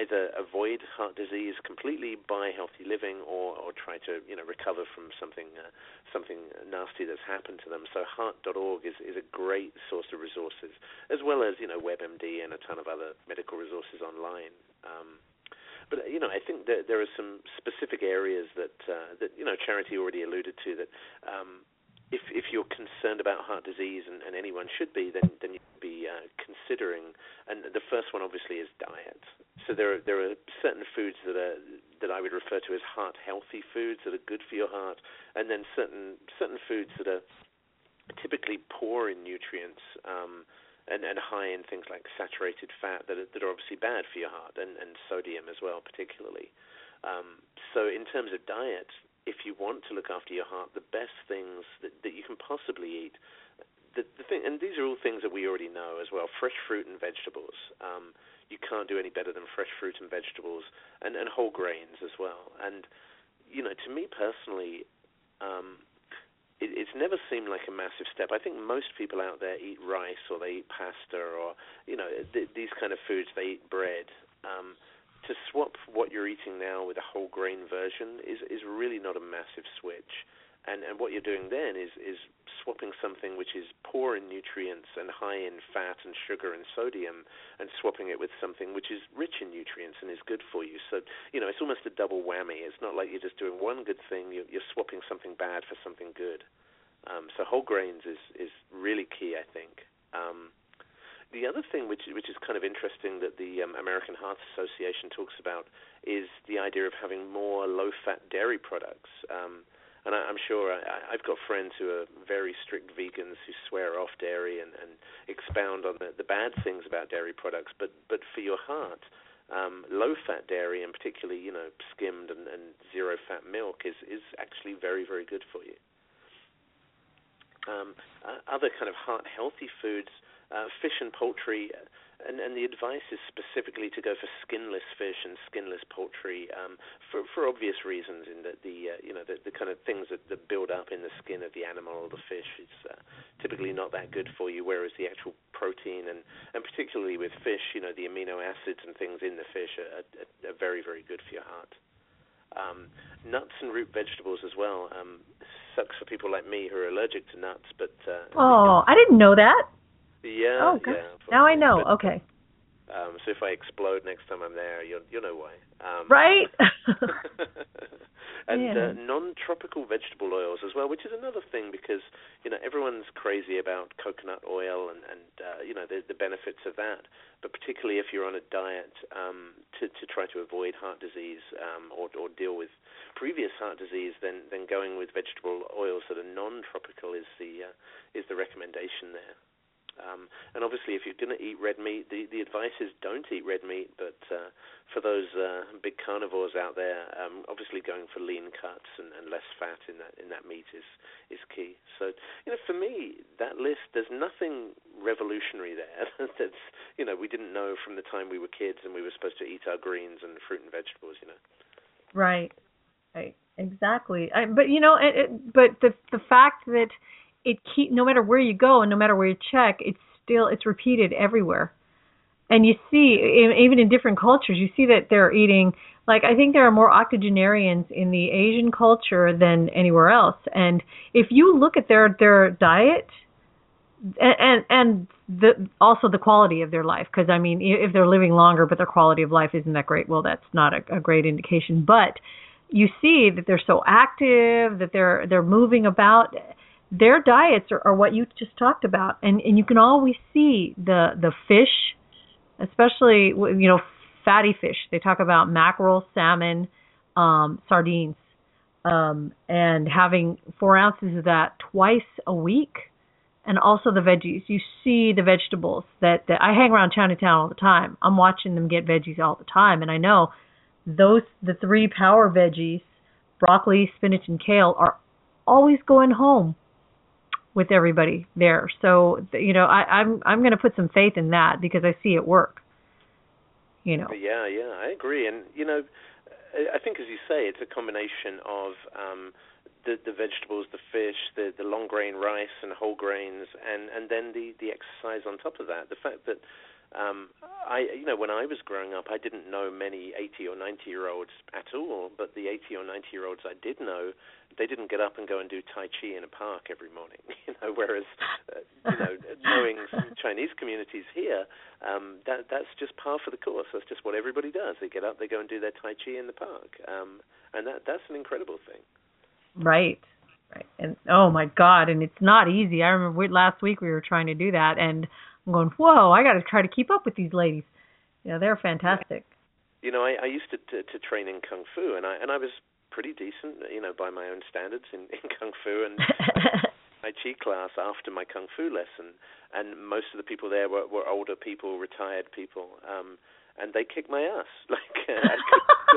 either avoid heart disease completely by healthy living or, or try to you know recover from something uh, something nasty that's happened to them. So heart.org is, is a great source of resources, as well as you know WebMD and a ton of other medical resources online. Um, but you know, I think that there are some specific areas that uh, that you know Charity already alluded to that um, if if you're concerned about heart disease, and, and anyone should be, then then you should be uh, considering. And the first one, obviously, is diet. So there are there are certain foods that are that I would refer to as heart healthy foods that are good for your heart, and then certain certain foods that are typically poor in nutrients. Um, and, and high in things like saturated fat that are, that are obviously bad for your heart, and, and sodium as well, particularly. Um, so, in terms of diet, if you want to look after your heart, the best things that, that you can possibly eat. The, the thing, and these are all things that we already know as well. Fresh fruit and vegetables. Um, you can't do any better than fresh fruit and vegetables, and, and whole grains as well. And you know, to me personally, um, it, it's never seemed like a massive step. I think most people out there eat rice or they eat pasta or you know th- these kind of foods. They eat bread. Um, to swap what you're eating now with a whole grain version is is really not a massive switch. And and what you're doing then is is swapping something which is poor in nutrients and high in fat and sugar and sodium, and swapping it with something which is rich in nutrients and is good for you. So you know it's almost a double whammy. It's not like you're just doing one good thing; you're, you're swapping something bad for something good. Um, so whole grains is is really key, I think. Um, the other thing which which is kind of interesting that the um, American Heart Association talks about is the idea of having more low-fat dairy products. Um, and I, I'm sure I, I've got friends who are very strict vegans who swear off dairy and, and expound on the, the bad things about dairy products. But but for your heart, um, low-fat dairy and particularly you know skimmed and, and zero-fat milk is is actually very very good for you. Um, uh, other kind of heart healthy foods uh, fish and poultry, and, and the advice is specifically to go for skinless fish and skinless poultry um, for, for obvious reasons. In that the uh, you know the, the kind of things that, that build up in the skin of the animal or the fish is uh, typically not that good for you. Whereas the actual protein and and particularly with fish, you know the amino acids and things in the fish are, are, are very very good for your heart. Um, nuts and root vegetables as well. Um, sucks for people like me who are allergic to nuts, but uh, oh, I didn't know that. Yeah. Oh, Yeah, now I know. but, okay. Um, so if I explode next time I'm there, you'll you'll know why. Um, right. and Yeah. uh, non-tropical vegetable oils as well, which is another thing because you know everyone's crazy about coconut oil and and uh, you know the the benefits of that, but particularly if you're on a diet um, to to try to avoid heart disease um, or or deal with previous heart disease, then then going with vegetable oils that are non-tropical is the uh, is the recommendation there. Um, and obviously, if you're going to eat red meat, the, the advice is don't eat red meat. But uh, for those uh, big carnivores out there, um, obviously going for lean cuts and, and less fat in that in that meat is is key. So you know, for me, that list there's nothing revolutionary there. That's you know we didn't know from the time we were kids and we were supposed to eat our greens and fruit and vegetables. You know. Right. Right. Exactly. I, but you know, it, it, but the the fact that it keep no matter where you go and no matter where you check, it's still it's repeated everywhere. And you see, even in different cultures, you see that they're eating. Like I think there are more octogenarians in the Asian culture than anywhere else. And if you look at their their diet, and and, and the also the quality of their life, because I mean, if they're living longer but their quality of life isn't that great, well, that's not a, a great indication. But you see that they're so active, that they're they're moving about. Their diets are, are what you just talked about, and and you can always see the the fish, especially you know fatty fish. They talk about mackerel, salmon, um, sardines, um, and having four ounces of that twice a week, and also the veggies. You see the vegetables that, that I hang around Chinatown all the time. I'm watching them get veggies all the time, and I know those the three power veggies, broccoli, spinach, and kale, are always going home with everybody there. So you know, I, I'm I'm going to put some faith in that because I see it work. You know. Yeah, yeah, I agree. And you know, I think as you say, it's a combination of um, the the vegetables, the fish, the the long grain rice and whole grains, and and then the the exercise on top of that. The fact that um, I, you know, when I was growing up, I didn't know many 80 or 90 year olds at all. But the 80 or 90 year olds I did know, they didn't get up and go and do Tai Chi in a park every morning. You know, whereas, uh, you know, knowing Chinese communities here, um, that that's just par for the course. That's just what everybody does. They get up, they go and do their Tai Chi in the park, um, and that that's an incredible thing. Right. Right. And oh my God, and it's not easy. I remember we, last week we were trying to do that, and I'm going, whoa, I got to try to keep up with these ladies. Yeah, they're fantastic. You know, I, I used to, to to train in kung fu, and I and I was pretty decent, you know, by my own standards in, in kung fu, and my chi class after my kung fu lesson, and most of the people there were, were older people, retired people, um, and they kicked my ass. Like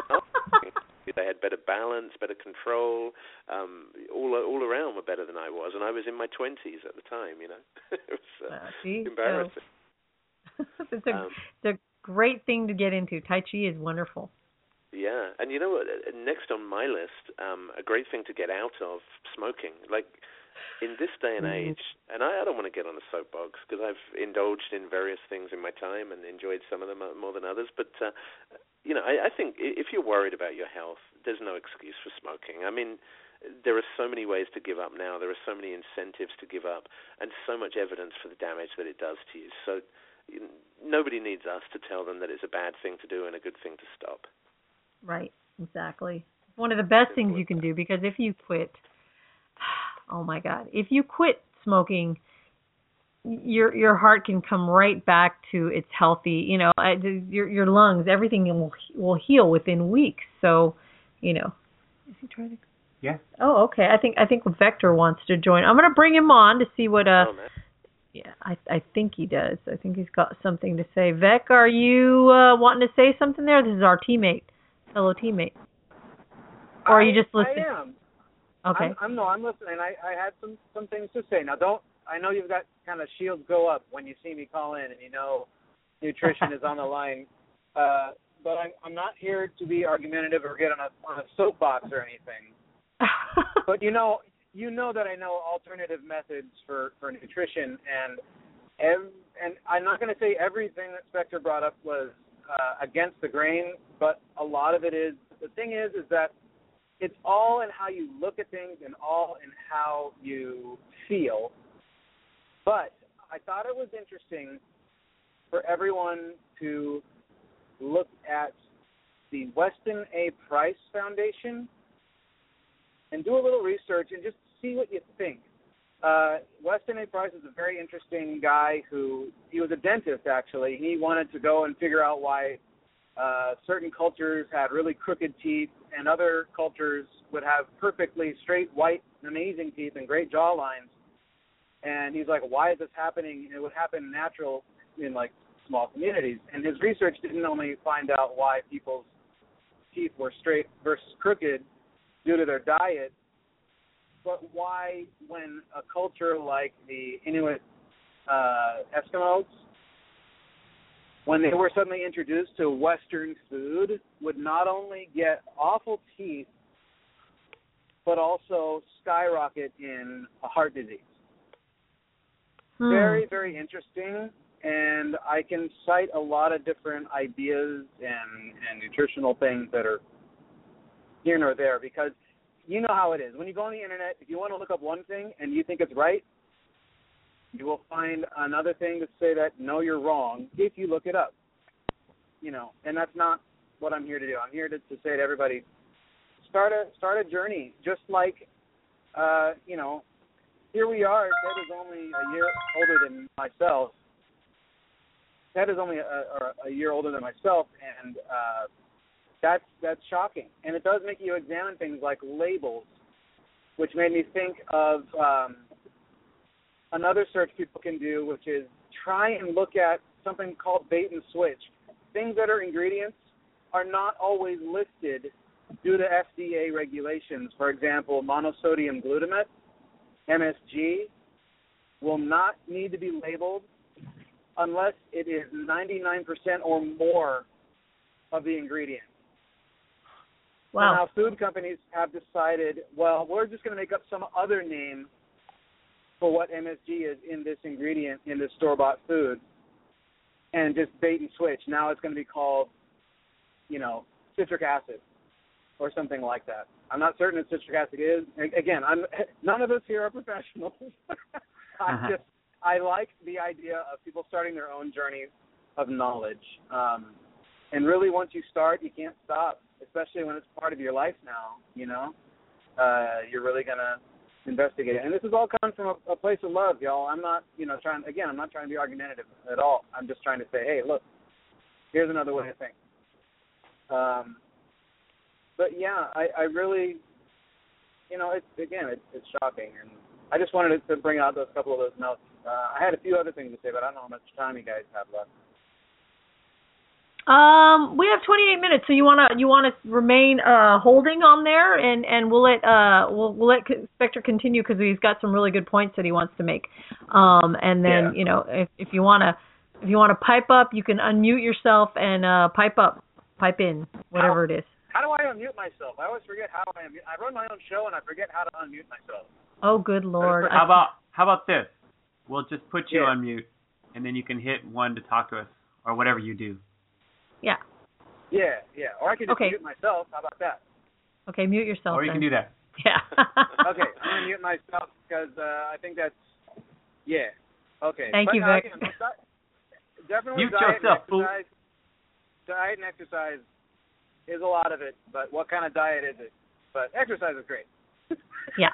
uh, they had better balance, better control, um, all all around were better than I was, and I was in my twenties at the time. You know, it was uh, see, so embarrassing. it's a Um, it's a great thing to get into. Tai Chi is wonderful. Yeah, and you know what? uh, Next on my list, um, a great thing to get out of smoking. Like in this day and Mhm. age, and I, I don't want to get on a soapbox because I've indulged in various things in my time and enjoyed some of them uh, more than others. But uh, you know, I, I think if you're worried about your health, there's no excuse for smoking. I mean, there are so many ways to give up now. There are so many incentives to give up, and so much evidence for the damage that it does to you. So nobody needs us to tell them that it's a bad thing to do and a good thing to stop. Right. Exactly. One of the best things you can do because if you quit, oh my God, if you quit smoking, your your heart can come right back to its healthy. You know, I- your your lungs, everything will will heal within weeks. So, you know. Is he trying to? Yeah. Oh, okay. I think I think Vector wants to join. I'm gonna bring him on to see what uh. Oh, man. Yeah, I I think he does. I think he's got something to say. Vec, are you uh, wanting to say something there? This is our teammate, fellow teammate. Or are you just listening? I am. Okay. I'm, I'm no, I'm listening. I I had some some things to say. Now, don't. I know you've got kind of shields go up when you see me call in, and you know nutrition is on the line. Uh, but I'm I'm not here to be argumentative or get on a on a soapbox or anything. but you know, you know that I know alternative methods for for nutrition, and ev- and I'm not going to say everything that Spectre brought up was uh, against the grain, but a lot of it is. The thing is, is that it's all in how you look at things and all in how you feel. But I thought it was interesting for everyone to look at the Weston A. Price Foundation and do a little research and just see what you think. Uh, Weston A. Price is a very interesting guy who he was a dentist actually. He wanted to go and figure out why uh, certain cultures had really crooked teeth and other cultures would have perfectly straight, white, amazing teeth and great jaw lines. And he's like, why is this happening? It would happen natural in like small communities. And his research didn't only find out why people's teeth were straight versus crooked due to their diet, but why when a culture like the Inuit uh, Eskimos, when they were suddenly introduced to Western food, would not only get awful teeth, but also skyrocket in a heart disease. Hmm. Very, very interesting. And I can cite a lot of different ideas and, and nutritional things that are here nor there because you know how it is. When you go on the internet, if you want to look up one thing and you think it's right, you will find another thing to say that no, you're wrong if you look it up. You know, and that's not what I'm here to do. I'm here to, to say to everybody, start a start a journey. Just like, uh, you know, here we are. Ted is only a year older than myself. Ted is only a, a, a year older than myself, and uh, that's that's shocking. And it does make you examine things like labels, which made me think of um, another search people can do, which is try and look at something called bait and switch. Things that are ingredients are not always listed due to FDA regulations. For example, monosodium glutamate, MSG, will not need to be labeled unless it is 99% or more of the ingredient. Wow. So now food companies have decided, well, we're just going to make up some other name for what MSG is in this ingredient in this store-bought food, and just bait and switch. Now it's going to be called, you know, citric acid or something like that. I'm not certain what citric acid is. Again, I'm none of us here are professionals. I Uh-huh. just I like the idea of people starting their own journey of knowledge. Um, and really, once you start, you can't stop. Especially when it's part of your life now. You know, uh, you're really gonna investigate it. And this is all coming from a, a place of love, y'all. I'm not, you know, trying. Again, I'm not trying to be argumentative at all. I'm just trying to say, hey, look, here's another way to think. Um, but yeah, I, I really, you know, it's again, it's, it's shocking, and I just wanted to bring out those couple of those notes. Uh, I had a few other things to say, but I don't know how much time you guys have left. Um, we have 28 minutes, so you wanna you wanna remain uh holding on there, and and we'll let uh we'll we'll let Spectre continue because he's got some really good points that he wants to make. Um, and then Yeah. you know if if you wanna if you wanna pipe up, you can unmute yourself and uh pipe up, pipe in, whatever it is. How do I unmute myself? I always forget how I unmute. I run my own show and I forget how to unmute myself. Oh, good lord! How about how about this? We'll just put you Yeah. on mute, and then you can hit one to talk to us or whatever you do. Yeah. Yeah, yeah. Or I can just Okay. mute myself. How about that? Okay, mute yourself. or you then. can do that. Yeah. okay, I'm gonna mute myself because uh, I think that's yeah. Okay. Thank but, you, Vic. again, definitely Mute diet yourself, and fool. exercise. Diet and exercise is a lot of it, but what kind of diet is it? But exercise is great. Yeah.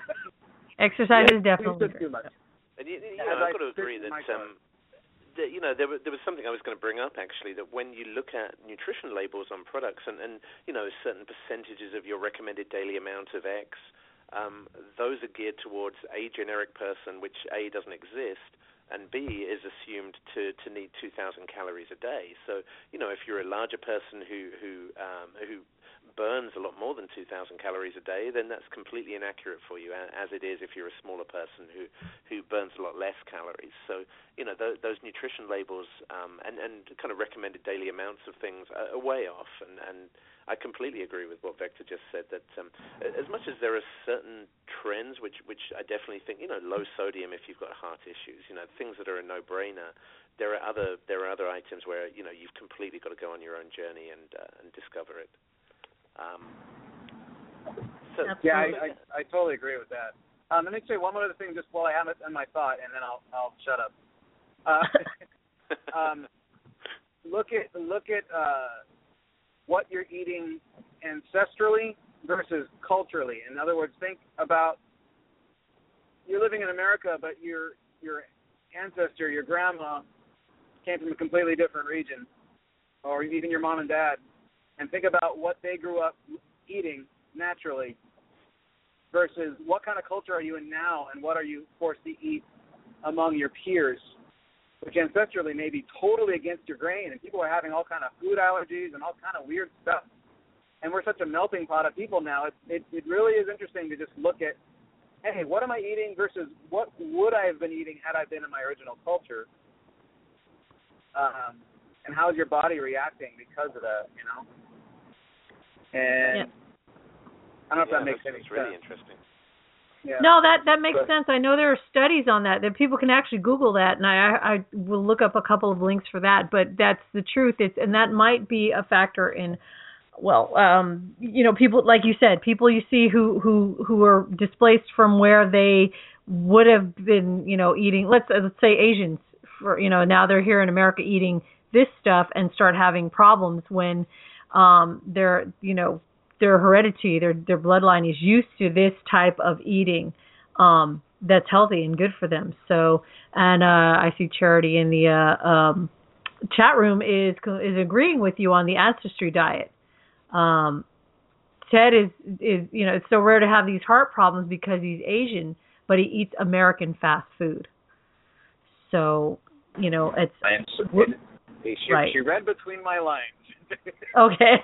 Exercise Yeah, is definitely please don't do much. And you, you know, I I've got to agree in that, my um, you know there, wa- there was something I was going to bring up actually that when you look at nutrition labels on products and, and you know certain percentages of your recommended daily amount of X, um, those are geared towards a generic person, which A doesn't exist, and B is assumed to to need 2,000 calories a day. So you know if you're a larger person who who um, who burns a lot more than 2,000 calories a day, then that's completely inaccurate for you, as it is if you're a smaller person who who burns a lot less calories. So you know those, those nutrition labels um, and and kind of recommended daily amounts of things are, are way off, and and I completely agree with what Vector just said. That um, as much as there are certain trends which which I definitely think you know low sodium if you've got heart issues, you know things that are a no-brainer. There are other there are other items where you know you've completely got to go on your own journey and uh, and discover it. Um, so Yeah, I, I I totally agree with that. Um, let me say one other thing just while I have it in my thought, and then I'll I'll shut up. Uh, um, look at look at uh, what you're eating ancestrally versus culturally. In other words, think about you're living in America, but your your ancestor, your grandma, came from a completely different region, or even your mom and dad, and think about what they grew up eating naturally versus what kind of culture are you in now and what are you forced to eat among your peers which ancestrally may be totally against your grain and people are having all kind of food allergies and all kind of weird stuff. And we're such a melting pot of people now. It it, it really is interesting to just look at hey what am i eating versus what would i have been eating had i been in my original culture? Um and how's your body reacting because of that you know and yeah. I don't know yeah, if that makes any sense. really interesting. Yeah. No, that that makes But- sense. I know there are studies on that that people can actually Google that, and I I will look up a couple of links for that. But that's the truth. It's and that might be a factor in, well, um, you know, people like you said, people you see who who who are displaced from where they would have been, you know, eating. Let's let's say Asians, for you know, now they're here in America eating this stuff and start having problems when um they're you know their heredity, their their bloodline is used to this type of eating um, that's healthy and good for them. So, and uh, I see Charity in the uh, um, chat room is is agreeing with you on the ancestry diet. Um, Ted is is you know it's so rare to have these heart problems because he's Asian, but he eats American fast food. So you know it's she, Right. she read between my lines. okay.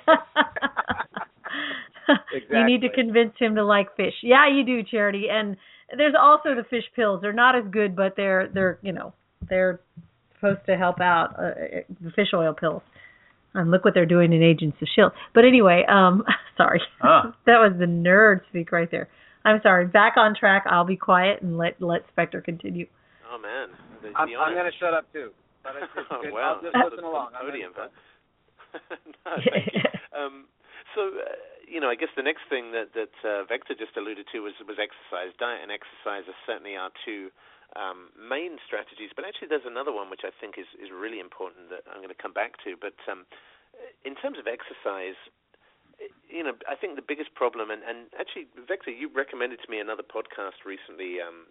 exactly. You need to convince him to like fish. Yeah, you do, Charity. And there's also the fish pills. They're not as good, but they're they're you know they're supposed to help out uh, the fish oil pills. And look what they're doing in Agents of Shield. But anyway, um, sorry, Huh. that was the nerd speak right there. I'm sorry. Back on track. I'll be quiet and let let Spectre continue. Oh man, I'm, I'm going to shut up too. But it's, it's good. wow. I'll just listen along. Podium, huh? no, thank you. Um, so, uh, you know, I guess the next thing that that uh, Vector just alluded to was was exercise. Diet and exercise are certainly our two um, main strategies. But actually, there's another one which I think is is really important that I'm going to come back to. But um, in terms of exercise, you know, I think the biggest problem, and, and actually, Vector, you recommended to me another podcast recently, um,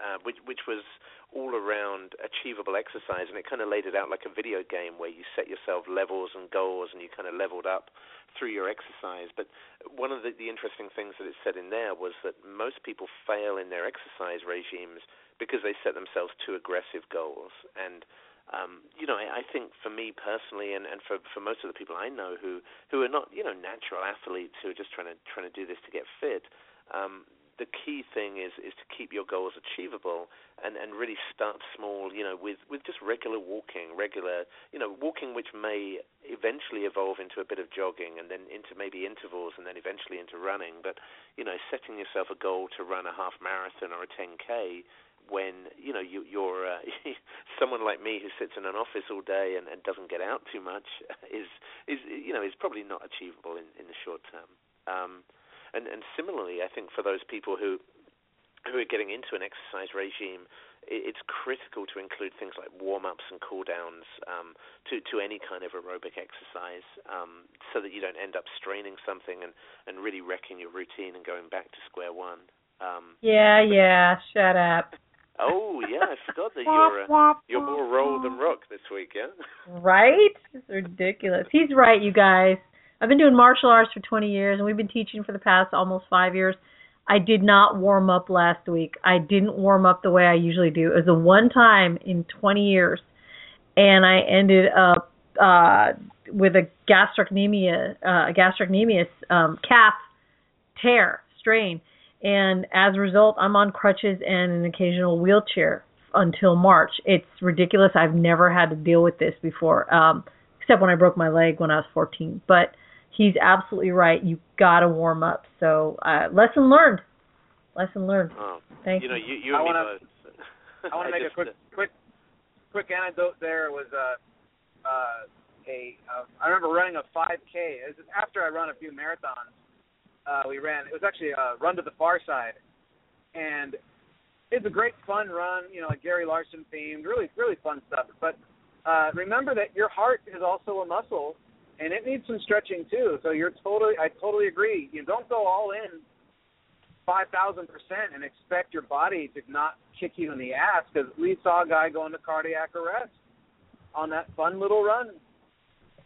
uh, which which was all around achievable exercise, and it kind of laid it out like a video game where you set yourself levels and goals, and you kind of leveled up through your exercise. But one of the, the interesting things that it said in there was that most people fail in their exercise regimes because they set themselves too aggressive goals, and um, you know, I, I think for me personally, and, and for for most of the people I know who who are not you know natural athletes who are just trying to trying to do this to get fit, um, the key thing is is to keep your goals achievable and and really start small. You know, with with just regular walking, regular you know walking which may eventually evolve into a bit of jogging and then into maybe intervals and then eventually into running. But you know, setting yourself a goal to run a half marathon or a 10k when you know you, you're uh, someone like me who sits in an office all day and, and doesn't get out too much is is you know is probably not achievable in, in the short term. Um, and and similarly, I think for those people who who are getting into an exercise regime, it, it's critical to include things like warm ups and cool downs um, to to any kind of aerobic exercise, um, so that you don't end up straining something and and really wrecking your routine and going back to square one. Um, Yeah, yeah. Shut up. Oh yeah, I forgot that you're uh, you're more roll than rock this week, yeah. Right? It's ridiculous. He's right, you guys. I've been doing martial arts for 20 years, and we've been teaching for the past almost five years. I did not warm up last week. I didn't warm up the way I usually do. It was the one time in 20 years, and I ended up uh, with a gastrocnemia, uh, a gastrocnemius um, calf tear strain, and as a result, I'm on crutches and an occasional wheelchair until March. It's ridiculous. I've never had to deal with this before, um, except when I broke my leg when I was 14. But he's absolutely right. You got to warm up. So uh, lesson learned. Lesson learned. Oh, Thank you know, you. you, you I wanna- I want to make just, a quick, quick, quick anecdote. There was a, uh, a. Uh, I remember running a 5K. It was after I run a few marathons. Uh, we ran. It was actually a run to the far side, and it's a great fun run. You know, like Gary Larson themed. Really, really fun stuff. But uh, remember that your heart is also a muscle, and it needs some stretching too. So you're totally, I totally agree. You don't go all in five thousand percent and expect your body to not kick you in the ass because we saw a guy go into cardiac arrest on that fun little run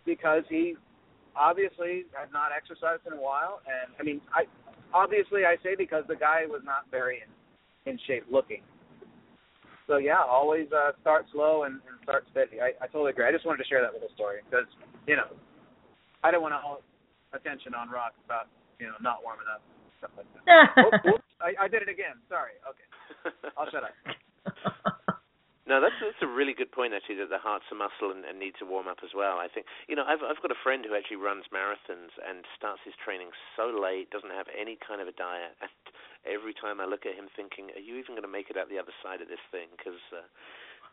because he obviously had not exercised in a while. And I mean, I obviously I say because the guy was not very in, in shape looking. So yeah, always uh, start slow and, and start steady. I, I totally agree. I just wanted to share that little story because you know I don't want to hold attention on Rock about you know not warming up stuff like that. oops, oops, I, I did it again. Sorry. Okay, I'll shut up. No, that's that's a really good point actually. That the heart's a muscle and, and needs to warm up as well. I think you know I've I've got a friend who actually runs marathons and starts his training so late, doesn't have any kind of a diet, and every time I look at him, thinking, are you even going to make it out the other side of this thing? Because uh,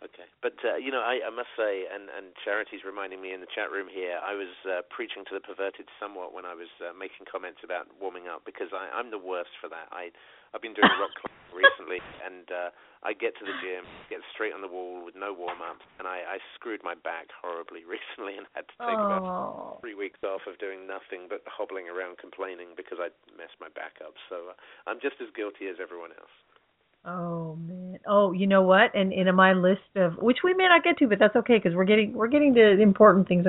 Okay, but uh, you know, I, I must say, and and Charity's reminding me in the chat room here, I was uh, preaching to the perverted somewhat when I was uh, making comments about warming up because I, I'm the worst for that. I I've been doing rock climbing recently, and uh, I get to the gym, get straight on the wall with no warm up, and I, I screwed my back horribly recently and had to take oh. about three weeks off of doing nothing but hobbling around complaining because I messed my back up. So uh, I'm just as guilty as everyone else. Oh man. Oh, you know what? And and in my list of which we may not get to, but that's okay because we're getting we're getting to important things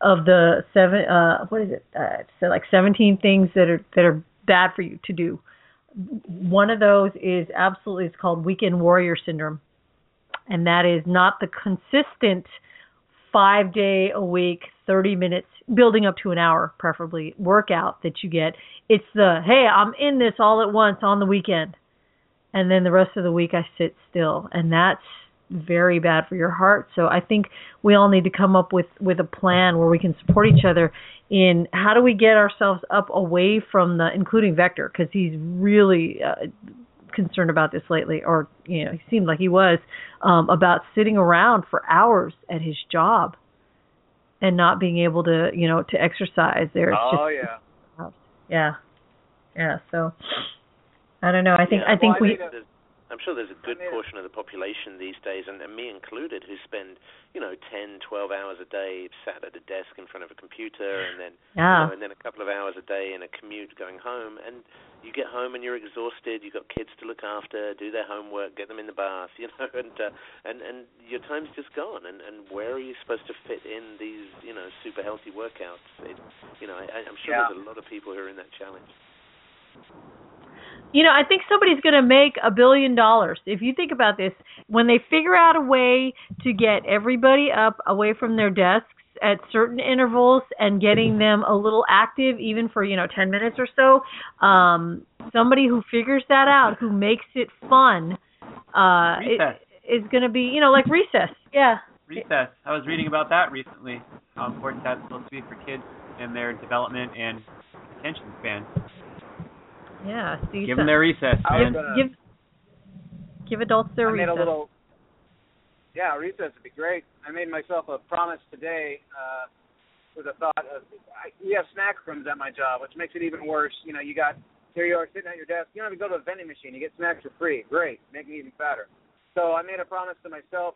of the seven. Uh, what is it? Uh, so like seventeen things that are that are bad for you to do. One of those is absolutely it's called weekend warrior syndrome, and that is not the consistent five day a week, thirty minutes, building up to an hour, preferably workout that you get. It's the hey, I'm in this all at once on the weekend and then the rest of the week I sit still, and that's very bad for your heart. So I think we all need to come up with with a plan where we can support each other in how do we get ourselves up away from the including Vector because he's really uh, concerned about this lately or you know he seemed like he was um about sitting around for hours at his job and not being able to you know to exercise. There it's oh just, yeah. Yeah. Yeah. So I don't know. I think yeah, I think well, we. I I'm sure there's a good portion of the population these days, and, and me included, who spend you know 10, 12 hours a day sat at a desk in front of a computer, and then yeah. you know, and then a couple of hours a day in a commute going home, and you get home and you're exhausted. You've got kids to look after, do their homework, get them in the bath, you know, and uh, and and your time's just gone. And and where are you supposed to fit in these you know super healthy workouts? It, you know, I, I'm sure yeah. there's a lot of people who are in that challenge. You know, I think somebody's going to make a billion dollars. If you think about this, when they figure out a way to get everybody up away from their desks at certain intervals and getting them a little active even for, you know, 10 minutes or so, um somebody who figures that out, who makes it fun, uh recess. is going to be, you know, like recess. Yeah. Recess. I was reading about that recently. How important that's supposed to be for kids and their development and attention span. Yeah, see give them their recess, man. Give, give give adults their I recess. Made a little, yeah, recess would be great. I made myself a promise today uh, with a thought of I, we have snack rooms at my job, which makes it even worse. You know, you got here you are sitting at your desk. You don't even go to a vending machine. You get snacks for free. Great, make me even fatter. So I made a promise to myself.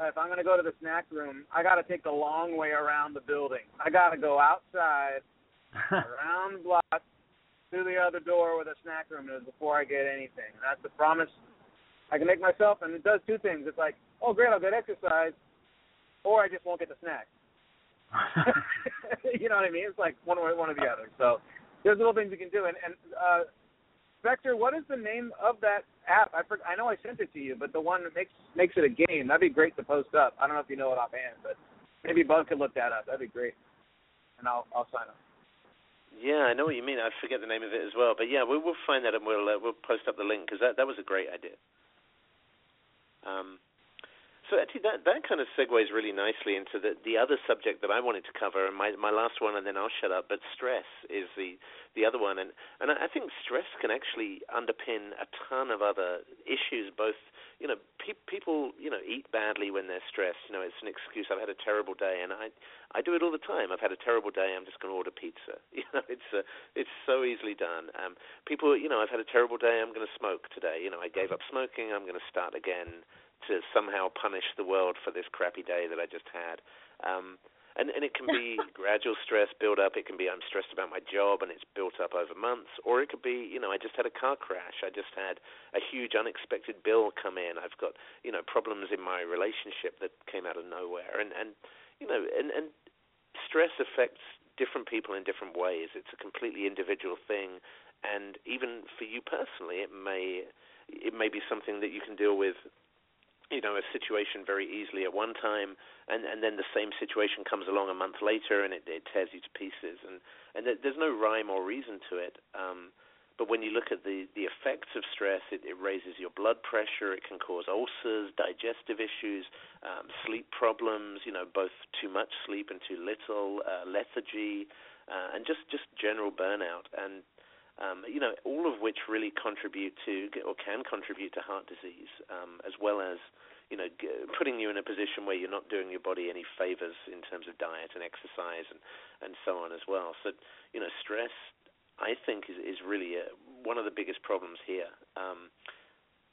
Uh, if I'm going to go to the snack room, I got to take the long way around the building. I got to go outside, around the block, through the other door where the snack room is before I get anything. And that's the promise I can make myself, and it does two things. It's like, oh great, I'll get exercise, or I just won't get the snack. you know what I mean? It's like one or one or the other. So there's little things you can do. And, and uh, Vector, what is the name of that app? I for, I know I sent it to you, but the one that makes makes it a game. That'd be great to post up. I don't know if you know it offhand, but maybe Bud could look that up. That'd be great, and I'll I'll sign up. Yeah, I know what you mean. I forget the name of it as well, but yeah, we'll we'll find that and we'll uh, we'll post up the link because that that was a great idea. Um, so actually, that that kind of segues really nicely into the the other subject that I wanted to cover, and my my last one, and then I'll shut up. But stress is the the other one, and and I think stress can actually underpin a ton of other issues. Both, you know, pe- people you know eat badly when they're stressed. You know, it's an excuse. I've had a terrible day, and I I do it all the time. I've had a terrible day. I'm just going to order pizza. You know, it's uh, it's so easily done. Um, people, you know, I've had a terrible day. I'm going to smoke today. You know, I gave up smoking. I'm going to start again to somehow punish the world for this crappy day that I just had. Um, and and it can be gradual stress build up. It can be i'm stressed about my job and it's built up over months. Or it could be you know i just had a car crash. I just had a huge unexpected bill come in. I've got you know problems in my relationship that came out of nowhere. And and you know and and stress affects different people in different ways. It's a completely individual thing. And even for you personally it may it may be something that you can deal with you know a situation very easily at one time and and then the same situation comes along a month later and it, it tears you to pieces. And and there's no rhyme or reason to it um but when you look at the the effects of stress it, it raises your blood pressure it can cause ulcers digestive issues um sleep problems you know both too much sleep and too little uh, lethargy uh, and just just general burnout. And um, you know, all of which really contribute to or can contribute to heart disease, um, as well as you know, putting you in a position where you're not doing your body any favors in terms of diet and exercise and and so on as well. So, you know, stress, I think, is is really a, one of the biggest problems here. Um,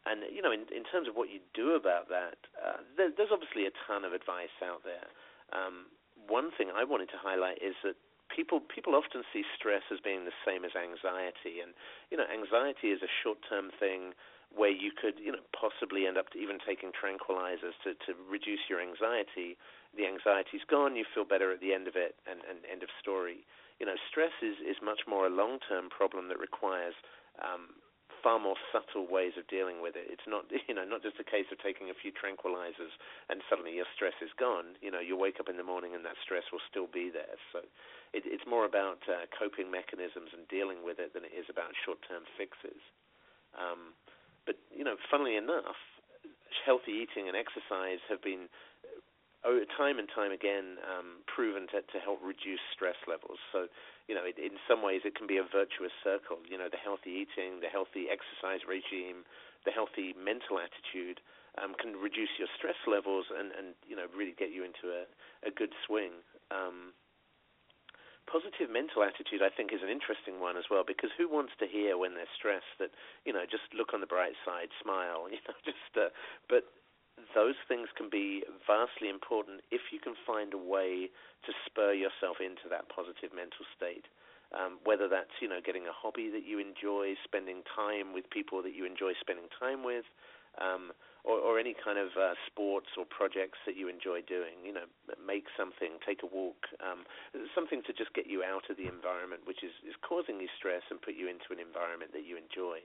and you know, in in terms of what you do about that, uh, there, there's obviously a ton of advice out there. Um, one thing I wanted to highlight is that people people often see stress as being the same as anxiety, and you know, anxiety is a short-term thing where you could, you know, possibly end up even taking tranquilizers to to reduce your anxiety. The anxiety's gone, you feel better at the end of it, and, and end of story. You know, stress is is much more a long-term problem that requires um, far more subtle ways of dealing with it. It's not, you know, not just a case of taking a few tranquilizers and suddenly your stress is gone. You know, you wake up in the morning and that stress will still be there. So it, it's more about uh, coping mechanisms and dealing with it than it is about short-term fixes. Um, but you know, funnily enough, healthy eating and exercise have been oh, time and time again um, proven to, to help reduce stress levels. So, you know, it, in some ways it can be a virtuous circle. You know, the healthy eating, the healthy exercise regime, the healthy mental attitude um, can reduce your stress levels and, and you know really get you into a, a good swing. Um, positive mental attitude, I think, is an interesting one as well because who wants to hear when they're stressed that you know just look on the bright side, smile, you know, just. Uh, but those things can be vastly important if you can find a way to spur yourself into that positive mental state. Um, whether that's you know getting a hobby that you enjoy, spending time with people that you enjoy spending time with, um, or, or any kind of uh, sports or projects that you enjoy doing. You know, make something, take a walk, um, something to just get you out of the environment which is, is causing you stress and put you into an environment that you enjoy.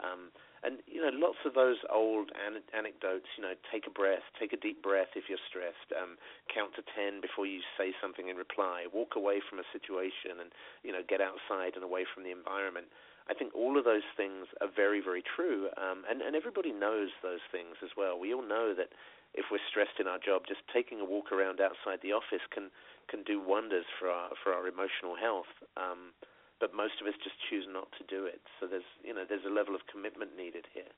Um, and you know, lots of those old an- anecdotes. You know, take a breath, take a deep breath if you're stressed. Um, count to ten before you say something in reply. Walk away from a situation, and you know, get outside and away from the environment. I think all of those things are very, very true, um, and and everybody knows those things as well. We all know that if we're stressed in our job, just taking a walk around outside the office can can do wonders for our for our emotional health. Um, but most of us just choose not to do it. So there's you know there's a level of commitment needed here.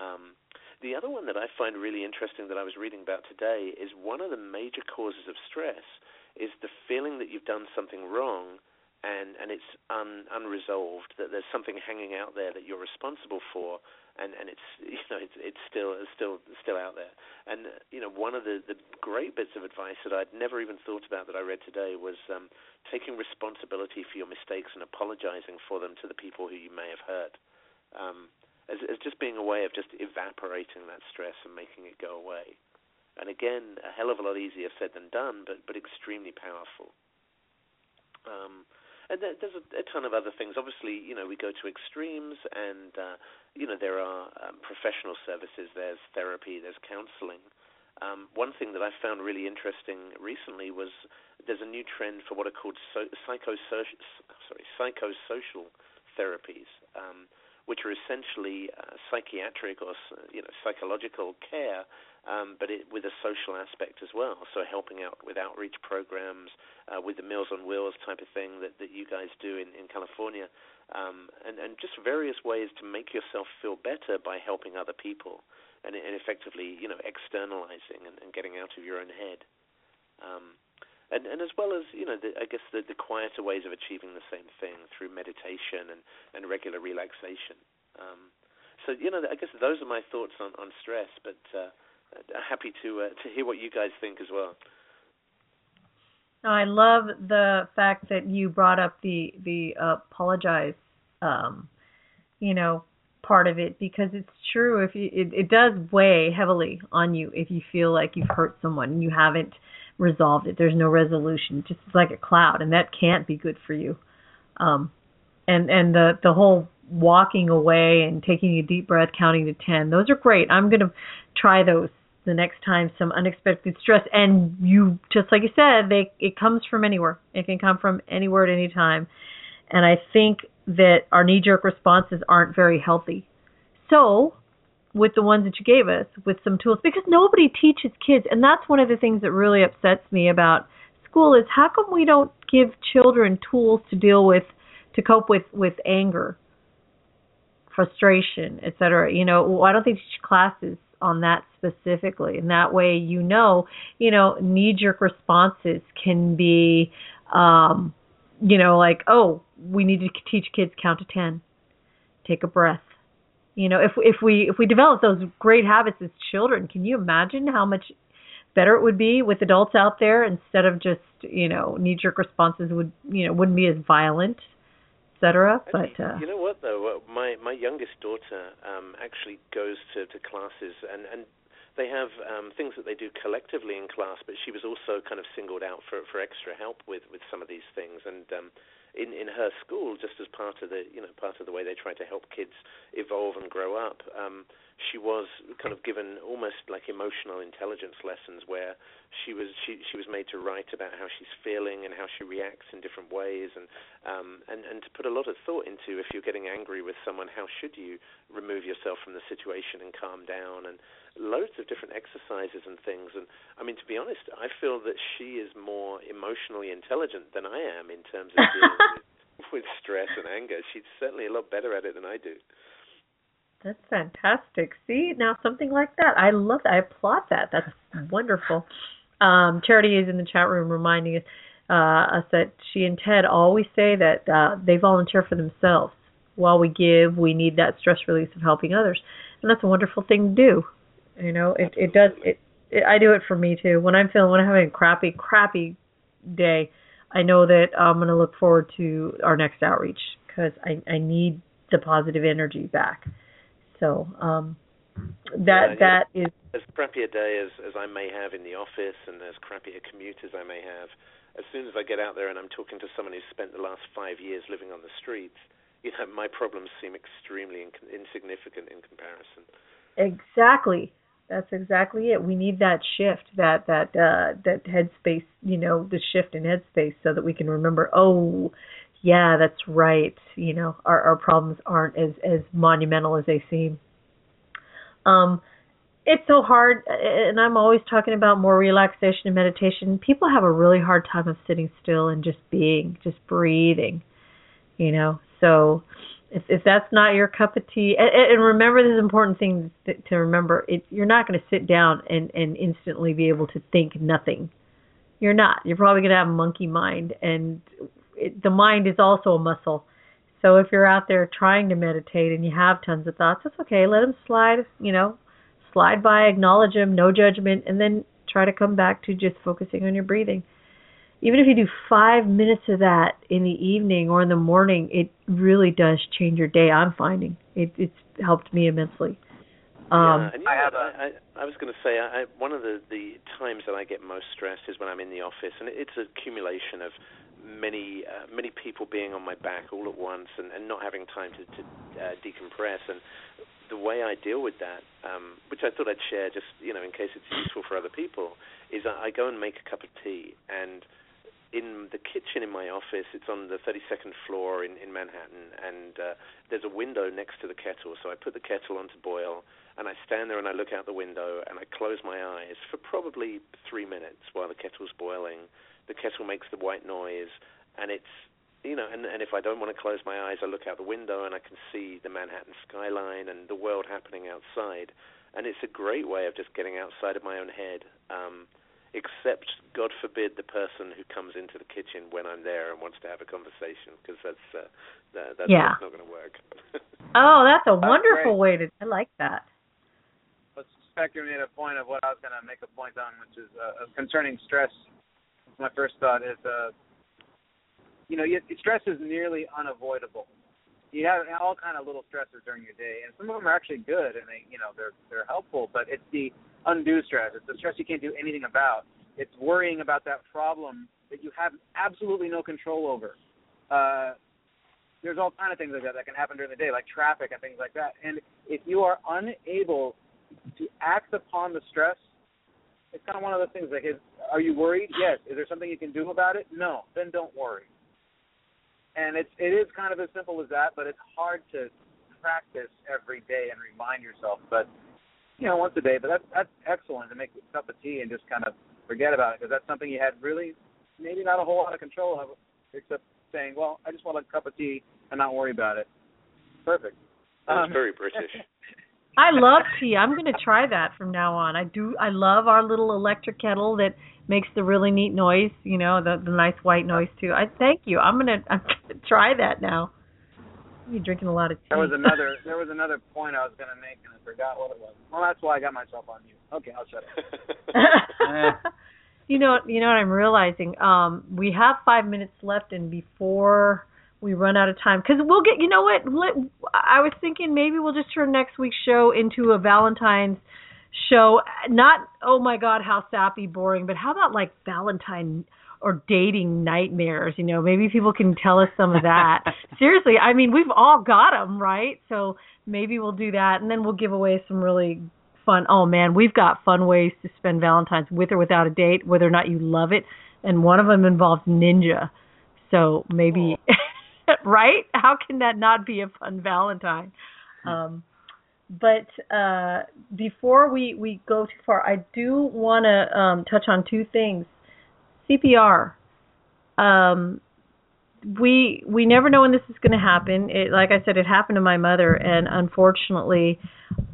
Um, the other one that I find really interesting that I was reading about today is one of the major causes of stress is the feeling that you've done something wrong and and it's un, unresolved that there's something hanging out there that you're responsible for and and it's you know it's it's still it's still still out there. And you know one of the the great bits of advice that I'd never even thought about that I read today was um taking responsibility for your mistakes and apologizing for them to the people who you may have hurt. Um as as just being a way of just evaporating that stress and making it go away. And again a hell of a lot easier said than done but but extremely powerful. Um and there's a, a ton of other things. Obviously, you know, we go to extremes, and uh, you know, there are um, professional services. There's therapy. There's counseling. Um, one thing that I found really interesting recently was there's a new trend for what are called so, psychosocial, sorry, psychosocial therapies, um, which are essentially uh, psychiatric or you know psychological care um, but it, with a social aspect as well. So helping out with outreach programs, uh, with the Meals on Wheels type of thing that, that you guys do in, in California, um, and, and just various ways to make yourself feel better by helping other people, and, and effectively, you know, externalizing and, and getting out of your own head. Um, and, and as well as you know, the, I guess the, the quieter ways of achieving the same thing through meditation and, and regular relaxation. Um, so you know, I guess those are my thoughts on on stress. But uh, happy to uh, to hear what you guys think as well. No, I love the fact that you brought up the the uh, apologize, um, you know, part of it because it's true. If you, it it does weigh heavily on you if you feel like you've hurt someone and you haven't resolved it. There's no resolution. Just like a cloud, and that can't be good for you. Um, and and the the whole walking away and taking a deep breath, counting to ten. Those are great. I'm gonna try those the next time some unexpected stress. And you just like you said, they it comes from anywhere. It can come from anywhere at any time. And I think that our knee jerk responses aren't very healthy. So with the ones that you gave us with some tools because nobody teaches kids and that's one of the things that really upsets me about school is how come we don't give children tools to deal with to cope with with anger frustration etc you know why don't they teach classes on that specifically. And that way you know you know knee jerk responses can be um you know like oh we need to teach kids count to 10 take a breath. You know, if if we if we develop those great habits as children, can you imagine how much better it would be with adults out there instead of just you know knee jerk responses would you know wouldn't be as violent, etc. But uh, you know what though, my my youngest daughter um, actually goes to to classes and and they have um, things that they do collectively in class, but she was also kind of singled out for for extra help with with some of these things and. um in in her school, just as part of the you know part of the way they try to help kids evolve and grow up. Um, she was kind of given almost like emotional intelligence lessons where she was she she was made to write about how she's feeling and how she reacts in different ways and um and and to put a lot of thought into if you're getting angry with someone how should you remove yourself from the situation and calm down and loads of different exercises and things. And I mean, to be honest, I feel that she is more emotionally intelligent than I am in terms of dealing with, with stress and anger. She's certainly a lot better at it than I do. That's fantastic. See, now something like that. I love that. I applaud that. That's wonderful. Um, Charity is in the chat room reminding us, uh, us that she and Ted always say that uh, they volunteer for themselves. While we give, we need that stress release of helping others. And that's a wonderful thing to do. You know, it it does it, it. I do it for me too. When I'm feeling when I'm having a crappy crappy day, I know that I'm going to look forward to our next outreach because I I need the positive energy back. So um that yeah, that is as crappy a day as as I may have in the office and as crappy a commute as I may have. As soon as I get out there and I'm talking to someone who's spent the last five years living on the streets, you know, my problems seem extremely in- insignificant in comparison. Exactly. That's exactly it. We need that shift, that that uh that headspace, you know, the shift in headspace so that we can remember, oh, yeah, that's right. You know, our our problems aren't as as monumental as they seem. Um it's so hard and I'm always talking about more relaxation and meditation. People have a really hard time of sitting still and just being, just breathing. You know. So if if that's not your cup of tea and, and remember this important thing to remember it you're not going to sit down and and instantly be able to think nothing. You're not. You're probably going to have a monkey mind and it, the mind is also a muscle. So if you're out there trying to meditate and you have tons of thoughts that's okay. Let them slide you know slide by acknowledge them no judgment and then try to come back to just focusing on your breathing even if you do five minutes of that in the evening or in the morning, it really does change your day. I'm finding it. It's helped me immensely. Um, yeah, and you know, I, I, I was going to say, I, one of the the times that I get most stressed is when I'm in the office, and it's an accumulation of many uh, many people being on my back all at once, and, and not having time to, to uh, decompress. And the way I deal with that, um, which I thought I'd share, just you know, in case it's useful for other people, is I go and make a cup of tea and in the kitchen in my office. It's on the 32nd floor in, in Manhattan, and uh, there's a window next to the kettle. So I put the kettle on to boil, and I stand there and I look out the window and I close my eyes for probably three minutes while the kettle's boiling. The kettle makes the white noise, and it's you know, and, and if I don't want to close my eyes, I look out the window and I can see the Manhattan skyline and the world happening outside. And it's a great way of just getting outside of my own head. Um, except God forbid the person who comes into the kitchen when I'm there and wants to have a conversation because that's uh, that, that's yeah. not going to work. Oh, that's a wonderful great. way to. I like that. But Spectre made a point of what I was going to make a point on, which is uh, concerning stress. My first thought is, uh, you know, you, stress is nearly unavoidable. You have all kind of little stressors during your day, and some of them are actually good, and they, you know, they're they're helpful. But it's the undue stress. It's the stress you can't do anything about. It's worrying about that problem that you have absolutely no control over. Uh, there's all kind of things like that that can happen during the day, like traffic and things like that. And if you are unable to act upon the stress, it's kind of one of those things like, is, are you worried? Yes. Is there something you can do about it? No. Then don't worry. And it's it is kind of as simple as that, but it's hard to practice every day and remind yourself. But you know, once a day. But that's that's excellent to make a cup of tea and just kind of forget about it because that's something you had really maybe not a whole lot of control of, except saying, well, I just want a cup of tea and not worry about it. Perfect. That's Um, very British. I love tea. I'm going to try that from now on. I do. I love our little electric kettle that makes the really neat noise. You know, the the nice white noise too. I thank you. I'm gonna I'm gonna try that now. You're drinking a lot of tea. There was another there was another point I was gonna make and I forgot what it was. Well that's why I got myself on mute. Okay, I'll shut up. you know, you know what I'm realizing. Um, we have five minutes left, and before we run out of time, because we'll get. You know what? Let, I was thinking maybe we'll just turn next week's show into a Valentine's show. Not oh my god, how sappy, boring, but how about like Valentine or dating nightmares? You know, maybe people can tell us some of that. Seriously, I mean, we've all got them, right? So maybe we'll do that, and then we'll give away some really fun. Oh man, we've got fun ways to spend Valentine's with or without a date, whether or not you love it. And one of them involves ninja. So maybe, right? How can that not be a fun Valentine? Um, but uh, before we we go too far, I do want to um, touch on two things. CPR. Um, we we never know when this is going to happen. It, like I said, it happened to my mother, and unfortunately,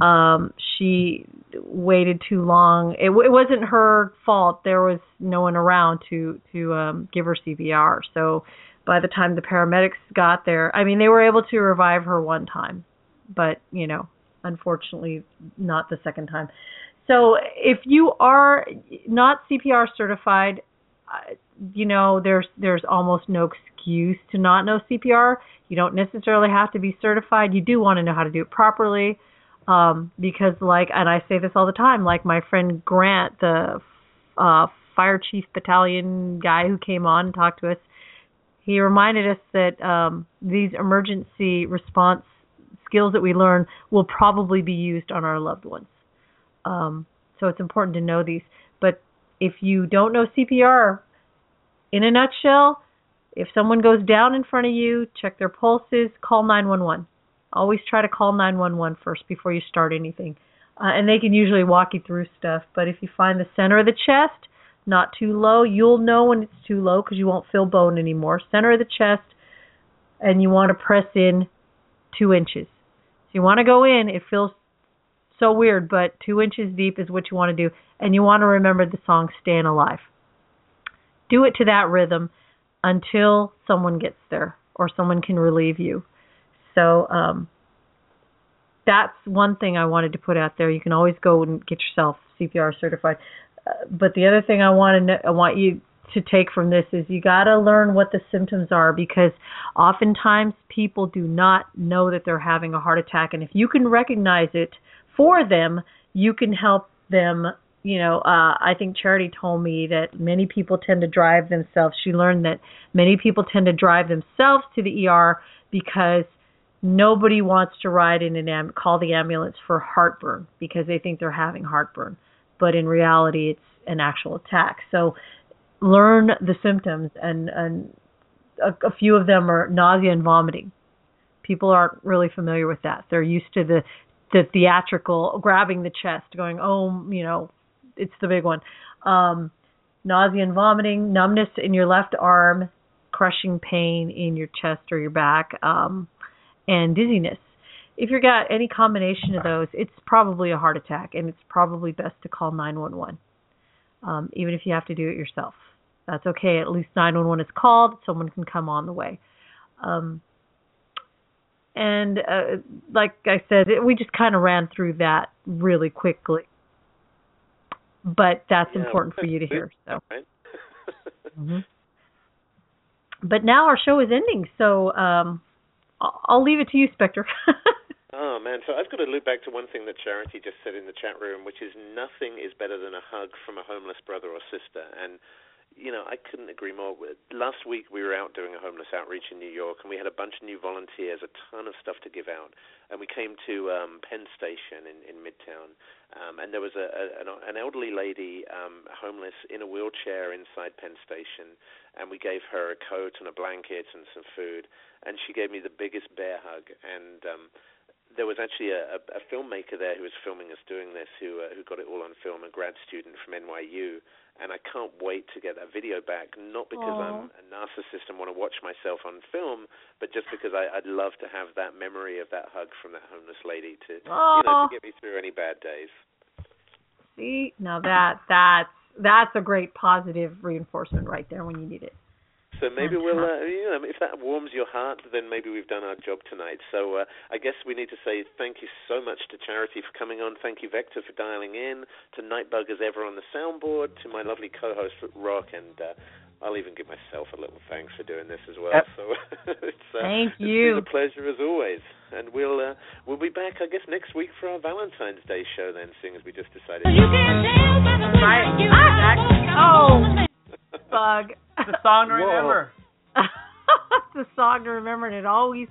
um, she waited too long. It, it wasn't her fault. There was no one around to to um, give her CPR. So by the time the paramedics got there, I mean, they were able to revive her one time, but you know, unfortunately, not the second time. So if you are not CPR certified, you know there's there's almost no excuse to not know CPR. You don't necessarily have to be certified. You do want to know how to do it properly, um, because like, and I say this all the time, like my friend Grant, the uh, fire chief battalion guy who came on and talked to us, he reminded us that um, these emergency response skills that we learn will probably be used on our loved ones. Um, so it's important to know these. But if you don't know CPR, in a nutshell, if someone goes down in front of you, check their pulses, call 911. Always try to call 911 first before you start anything. Uh, and they can usually walk you through stuff. But if you find the center of the chest, not too low, you'll know when it's too low because you won't feel bone anymore. Center of the chest, and you want to press in two inches. So you want to go in, it feels so weird, but two inches deep is what you want to do. And you want to remember the song Staying Alive. Do it to that rhythm until someone gets there or someone can relieve you. So um, that's one thing I wanted to put out there. You can always go and get yourself CPR certified. Uh, but the other thing I want to know, I want you to take from this is you got to learn what the symptoms are because oftentimes people do not know that they're having a heart attack and if you can recognize it for them, you can help them you know, uh, I think Charity told me that many people tend to drive themselves. She learned that many people tend to drive themselves to the ER because nobody wants to ride in an am- call the ambulance for heartburn because they think they're having heartburn, but in reality, it's an actual attack. So learn the symptoms, and and a, a few of them are nausea and vomiting. People aren't really familiar with that. They're used to the the theatrical grabbing the chest, going, oh, you know, it's the big one. Um, nausea and vomiting, numbness in your left arm, crushing pain in your chest or your back, um, and dizziness. If you've got any combination of those, it's probably a heart attack, and it's probably best to call 911, um, even if you have to do it yourself. That's okay. At least 911 is called. Someone can come on the way. Um, And uh, like I said, it, we just kind of ran through that really quickly. But that's Yeah, important for you to hear. So. Right? hmm But now our show is ending, so um, I'll, I'll leave it to you, Spectre. Oh man, so I've got to loop back to one thing that Charity just said in the chat room, which is nothing is better than a hug from a homeless brother or sister. And you know, I couldn't agree more. Last week we were out doing a homeless outreach in New York, and we had a bunch of new volunteers, a ton of stuff to give out. And we came to um, Penn Station in, in Midtown, um, and there was a, a an elderly lady, um, homeless, in a wheelchair inside Penn Station, and we gave her a coat and a blanket and some food, and she gave me the biggest bear hug. And um, there was actually a, a, a filmmaker there who was filming us doing this, who uh, who got it all on film, a grad student from NYU, and I can't wait to get that video back. Not because Aw. I'm a narcissist and want to watch myself on film, but just because I, I'd love to have that memory of that hug from that homeless lady to you know to get me through any bad days. See, now that that's that's a great positive reinforcement right there when you need it. So maybe we'll, uh, you know, if that warms your heart, then maybe we've done our job tonight. So uh, I guess we need to say thank you so much to Charity for coming on. Thank you, Vector, for dialing in. To Nightbug as ever on the soundboard. To my lovely co-host Rock, and uh, I'll even give myself a little thanks for doing this as well. Yep. So it's, uh, Thank it's you. been a pleasure as always. And we'll uh, we'll be back, I guess, next week for our Valentine's Day show. Then, seeing as we just decided. Right. Oh, bug. The song to remember. the song to remember, and it always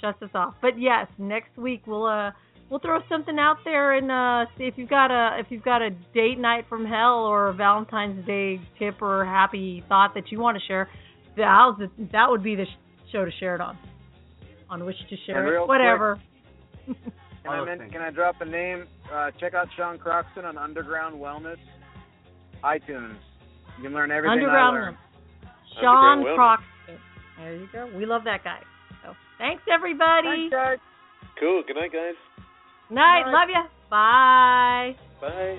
shuts us off. But yes, next week we'll uh we'll throw something out there and uh see if you've got a if you've got a date night from hell or a Valentine's Day tip or happy thought that you want to share. That that would be the show to share it on. On which to share And it, real whatever. Can I, those men- can I drop a name? Uh, check out Sean Croxton on Underground Wellness, iTunes. You can learn everything Underground. I learned. Sean Underground Croxton. There you go. We love that guy. So thanks everybody. Thanks, guys. Cool. Good night, guys. Night. Bye. Love you. Bye. Bye.